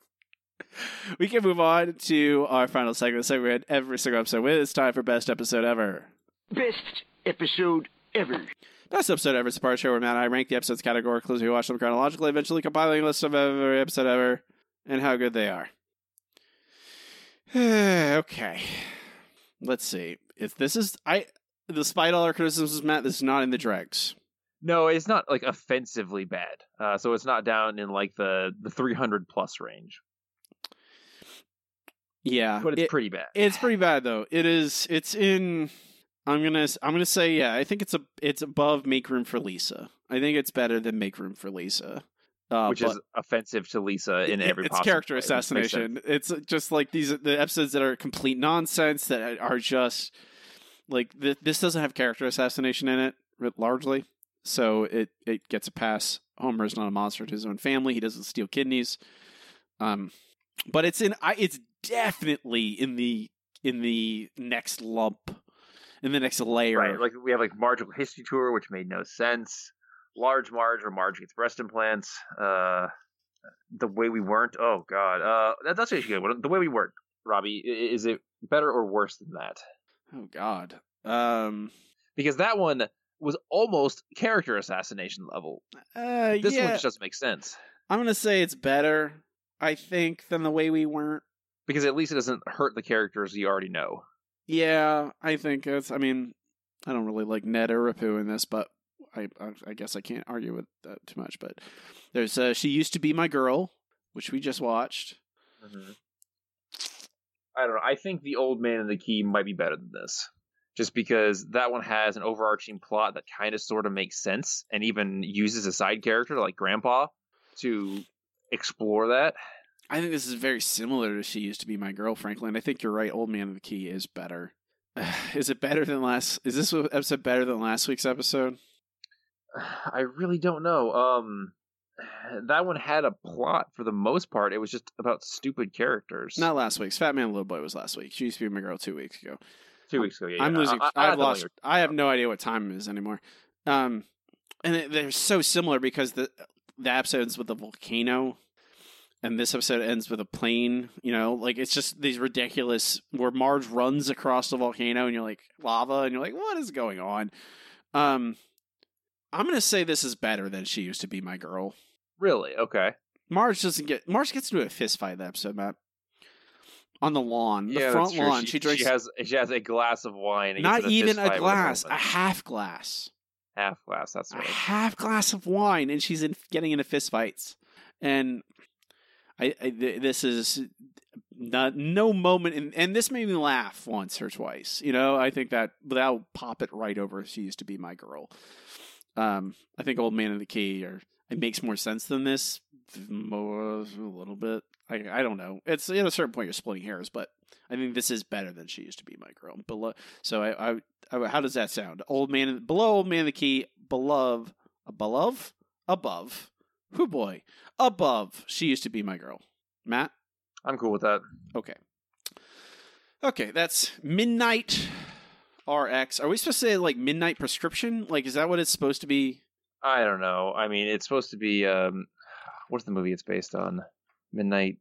S1: We can move on to our final segment. So we had every single episode with. It's time for best episode ever.
S16: Best episode ever.
S1: Best episode ever is a part of the show where Matt and I rank the episodes categorically as we watch them chronologically, eventually compiling a list of every episode ever and how good they are. okay. Let's see. If this is I despite all our criticisms, Matt, this is not in the dregs.
S3: No, it's not like offensively bad. Uh, so it's not down in like the the 300 plus range.
S1: Yeah,
S3: but it's
S1: it-
S3: pretty bad.
S1: It's pretty bad though. It is. It's in. I'm gonna. I'm gonna say yeah. I think it's a. It's above Make Room for Lisa. I think it's better than Make Room for Lisa. Uh,
S3: which is offensive to Lisa in
S1: it-
S3: every
S1: It's
S3: possible
S1: character
S3: way,
S1: assassination. It's just like these the episodes that are complete nonsense that are just like th- this doesn't have character assassination in it largely, so it it gets a pass. Homer is not a monster to his own family. He doesn't steal kidneys. Um, but it's in. I. It's definitely in the in the next lump, in the next layer.
S3: Right, like we have like Marginal History Tour, which made no sense. Large Marge, where Marge gets breast implants. Uh, the way we weren't. Oh God, uh, that, that's actually good. The way we weren't, Robbie. Is it better or worse than that?
S1: Oh God. Um.
S3: Because that one was almost character assassination level.
S1: Uh,
S3: This
S1: yeah.
S3: one just doesn't make sense
S1: I'm gonna say it's better. I think than the way we weren't.
S3: Because at least it doesn't hurt the characters you already know.
S1: Yeah, I think it's. I mean, I don't really like Ned or Apu in this, but I, I, I guess I can't argue with that too much. But there's uh, she used to be my girl, which we just watched.
S3: I don't know. I think the old man and the key might be better than this. Just because that one has an overarching plot that kind of sort of makes sense and even uses a side character like Grandpa to explore that.
S1: I think this is very similar to She Used to Be My Girl, frankly, and I think you're right. Old Man of the Key is better. Is it better than last? Is this episode better than last week's episode?
S3: I really don't know. Um that one had a plot for the most part. It was just about stupid characters.
S1: Not last week's. Fat Man Little Boy was last week. She used to be my girl two weeks ago.
S3: Two weeks ago, yeah.
S1: I'm
S3: yeah.
S1: losing.
S3: I- I-
S1: have lost. I have no idea what time it is anymore. Um, and it- they're so similar because the the episode ends with a volcano, and this episode ends with a plane. You know, like it's just these ridiculous where Marge runs across the volcano, and you're like lava, and you're like, what is going on? Um, I'm gonna say this is better than she used to be my girl.
S3: Really? Okay.
S1: Marge doesn't get. Marge gets into a fist fight that episode, Matt. On the lawn, the
S3: yeah,
S1: front lawn,
S3: She,
S1: she, drinks
S3: She has she has a glass of wine.
S1: not even a glass, a half glass.
S3: half glass. That's
S1: a
S3: right.
S1: half glass of wine, and she's in, getting into fist fights. And I, I th- this is not no moment, in, and this made me laugh once or twice. You know, I think that that'll pop it right over. She used to be my girl. Um, I think Old Man of the Key, or it makes more sense than this. More a little bit. I I don't know. It's at a certain point you're splitting hairs, but I think this is better than she used to be my girl. Below, so I, I, I how does that sound? Old man below, old man the key, beloved, beloved, above. Who boy, above. She used to be my girl. Matt,
S3: I'm cool with that.
S1: Okay. Okay, that's midnight. RX. Are we supposed to say like midnight prescription? Like, is that what it's supposed to be?
S3: I don't know. I mean, it's supposed to be um, what's the movie it's based on? Midnight,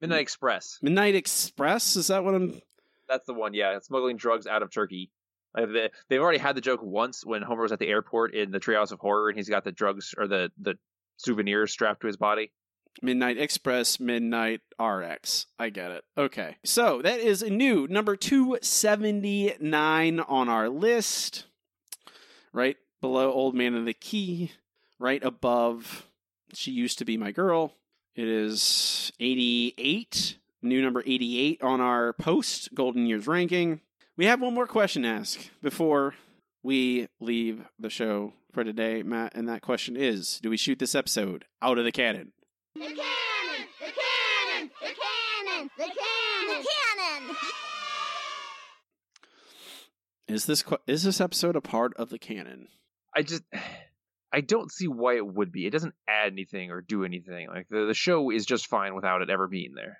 S3: Midnight Express.
S1: Midnight Express? Is that what I'm?
S3: That's the one. Yeah, smuggling drugs out of Turkey. They, they've already had the joke once when Homer was at the airport in the Treehouse of Horror, and he's got the drugs or the the souvenirs strapped to his body.
S1: Midnight Express, Midnight RX. I get it. Okay. So that is a new number 279 on our list. Right below Old Man of the Key, right above She Used to Be My Girl. It is 88, new number 88 on our post Golden Years ranking. We have one more question to ask before we leave the show for today, Matt, and that question is Do we shoot this episode out of the cannon?
S5: The cannon! The cannon! The cannon! The cannon! The cannon!
S1: Is this is this episode a part of the canon?
S3: I just I don't see why it would be. It doesn't add anything or do anything. Like the the show is just fine without it ever being there.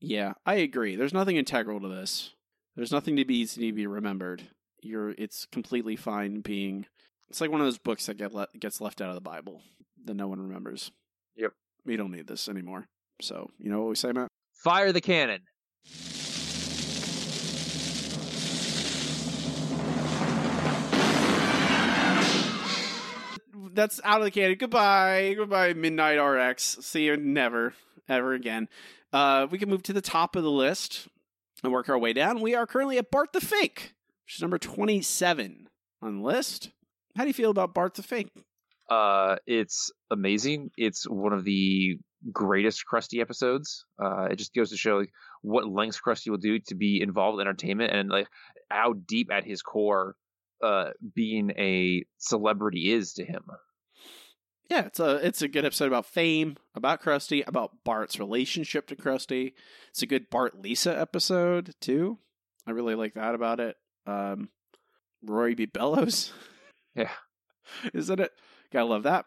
S1: Yeah, I agree. There's nothing integral to this. There's nothing to be easy to be remembered. You're it's completely fine being. It's like one of those books that get le- gets left out of the Bible that no one remembers.
S3: Yep.
S1: We don't need this anymore. So you know what we say, Matt?
S3: Fire the cannon.
S1: That's out of the canon. Goodbye, goodbye, Midnight RX. See you never, ever again. Uh, we can move to the top of the list and work our way down. We are currently at Bart the Fink, is number twenty-seven on the list. How do you feel about Bart the Fink?
S3: Uh, it's amazing. It's one of the greatest Krusty episodes. Uh, it just goes to show like what lengths Krusty will do to be involved in entertainment and like how deep at his core, uh, being a celebrity is to him.
S1: Yeah, it's a it's a good episode about fame, about Krusty, about Bart's relationship to Krusty. It's a good Bart Lisa episode too. I really like that about it. Um, Rory B. Bellows,
S3: Yeah.
S1: isn't it? Gotta love that.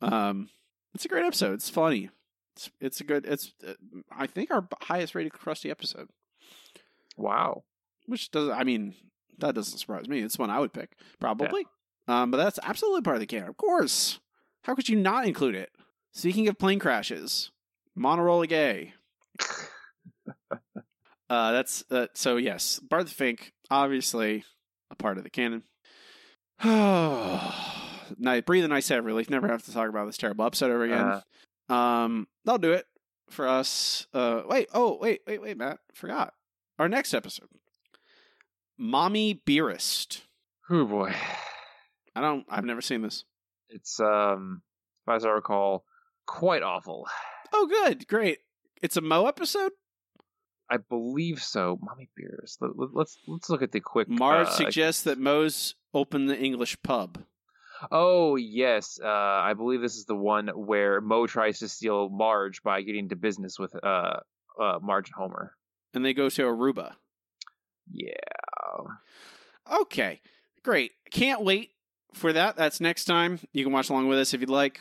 S1: Um, it's a great episode. It's funny. It's it's a good. It's uh, I think our highest rated Krusty episode.
S3: Wow.
S1: Which does I mean that doesn't surprise me. It's one I would pick probably. Um, but that's absolutely part of the canon, of course. How could you not include it? Speaking of plane crashes, Monorail Gay. uh, that's uh, so yes, Bart the Fink, obviously a part of the canon. nice, breathe a nice sigh of relief. Never have to talk about this terrible episode ever again. Um, that'll do it for us. Uh, wait, oh, wait, wait, wait, Matt, forgot our next episode. Mommie Beerest.
S3: Oh boy.
S1: I don't. I've never seen this.
S3: It's um, as I recall, quite awful.
S1: Oh, good, great. It's a Moe episode.
S3: I believe so. Mommy beers. Let, let- let's let's look at the quick.
S1: Marge
S3: uh,
S1: suggests that Moe's open the English pub.
S3: Oh yes, uh, I believe this is the one where Moe tries to steal Marge by getting into business with uh, uh, Marge and Homer.
S1: and they go to Aruba.
S3: Yeah.
S1: Okay, great. Can't wait for that. That's next time. You can watch along with us if you'd like.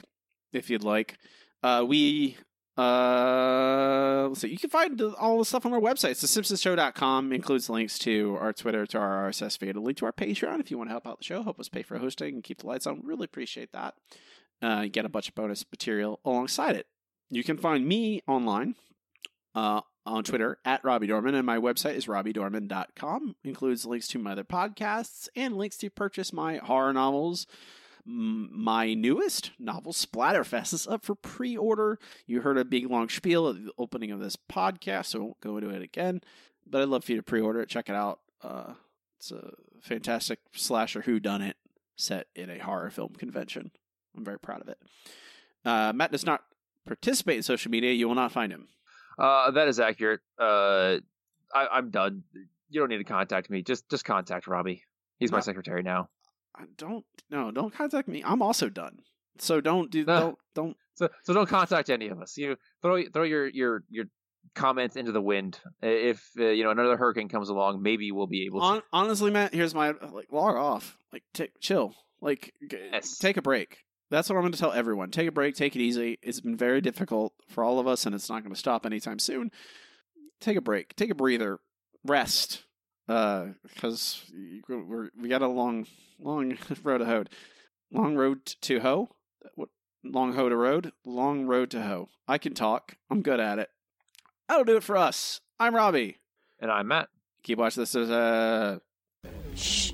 S1: If you'd like, uh, we uh, let's. You can find all the stuff on our website. It's thesimpsonshow.com. Includes links to our Twitter, to our RSS feed, a link to our Patreon if you want to help out the show, help us pay for hosting, and keep the lights on. Really appreciate that. Uh, get a bunch of bonus material alongside it. You can find me online uh, on Twitter at Robbie Dorman, and my website is robbiedorman.com. Includes links to my other podcasts and links to purchase my horror novels. My newest novel, Splatterfest, is up for pre order. You heard a big long spiel at the opening of this podcast, so I won't go into it again. But I'd love for you to pre order it. Check it out. Uh, it's a fantastic slasher who done it set in a horror film convention. I'm very proud of it. Uh, Matt does not participate in social media. You will not find him.
S3: Uh, that is accurate. Uh, I, I'm done. You don't need to contact me. Just just contact Robbie. He's my secretary now.
S1: I don't no, don't contact me. I'm also done. So don't do don't don't
S3: So so don't contact any of us. You throw throw your your your comments into the wind. If uh, you know another hurricane comes along, maybe we'll be able to.
S1: Hon- honestly, Matt, here's my like log off. Like take chill. Like g- take a break. That's what I'm going to tell everyone. Take a break. Take it easy. It's been very difficult for all of us, and it's not going to stop anytime soon. Take a break. Take a breather. Rest. Because we're we got a long long road to hoe. Long road to hoe. What? Long hoe to road. Long road to hoe. I can talk. I'm good at it. That'll do it for us. I'm Robbie.
S3: And I'm Matt.
S1: Keep watching this as uh
S6: Shh.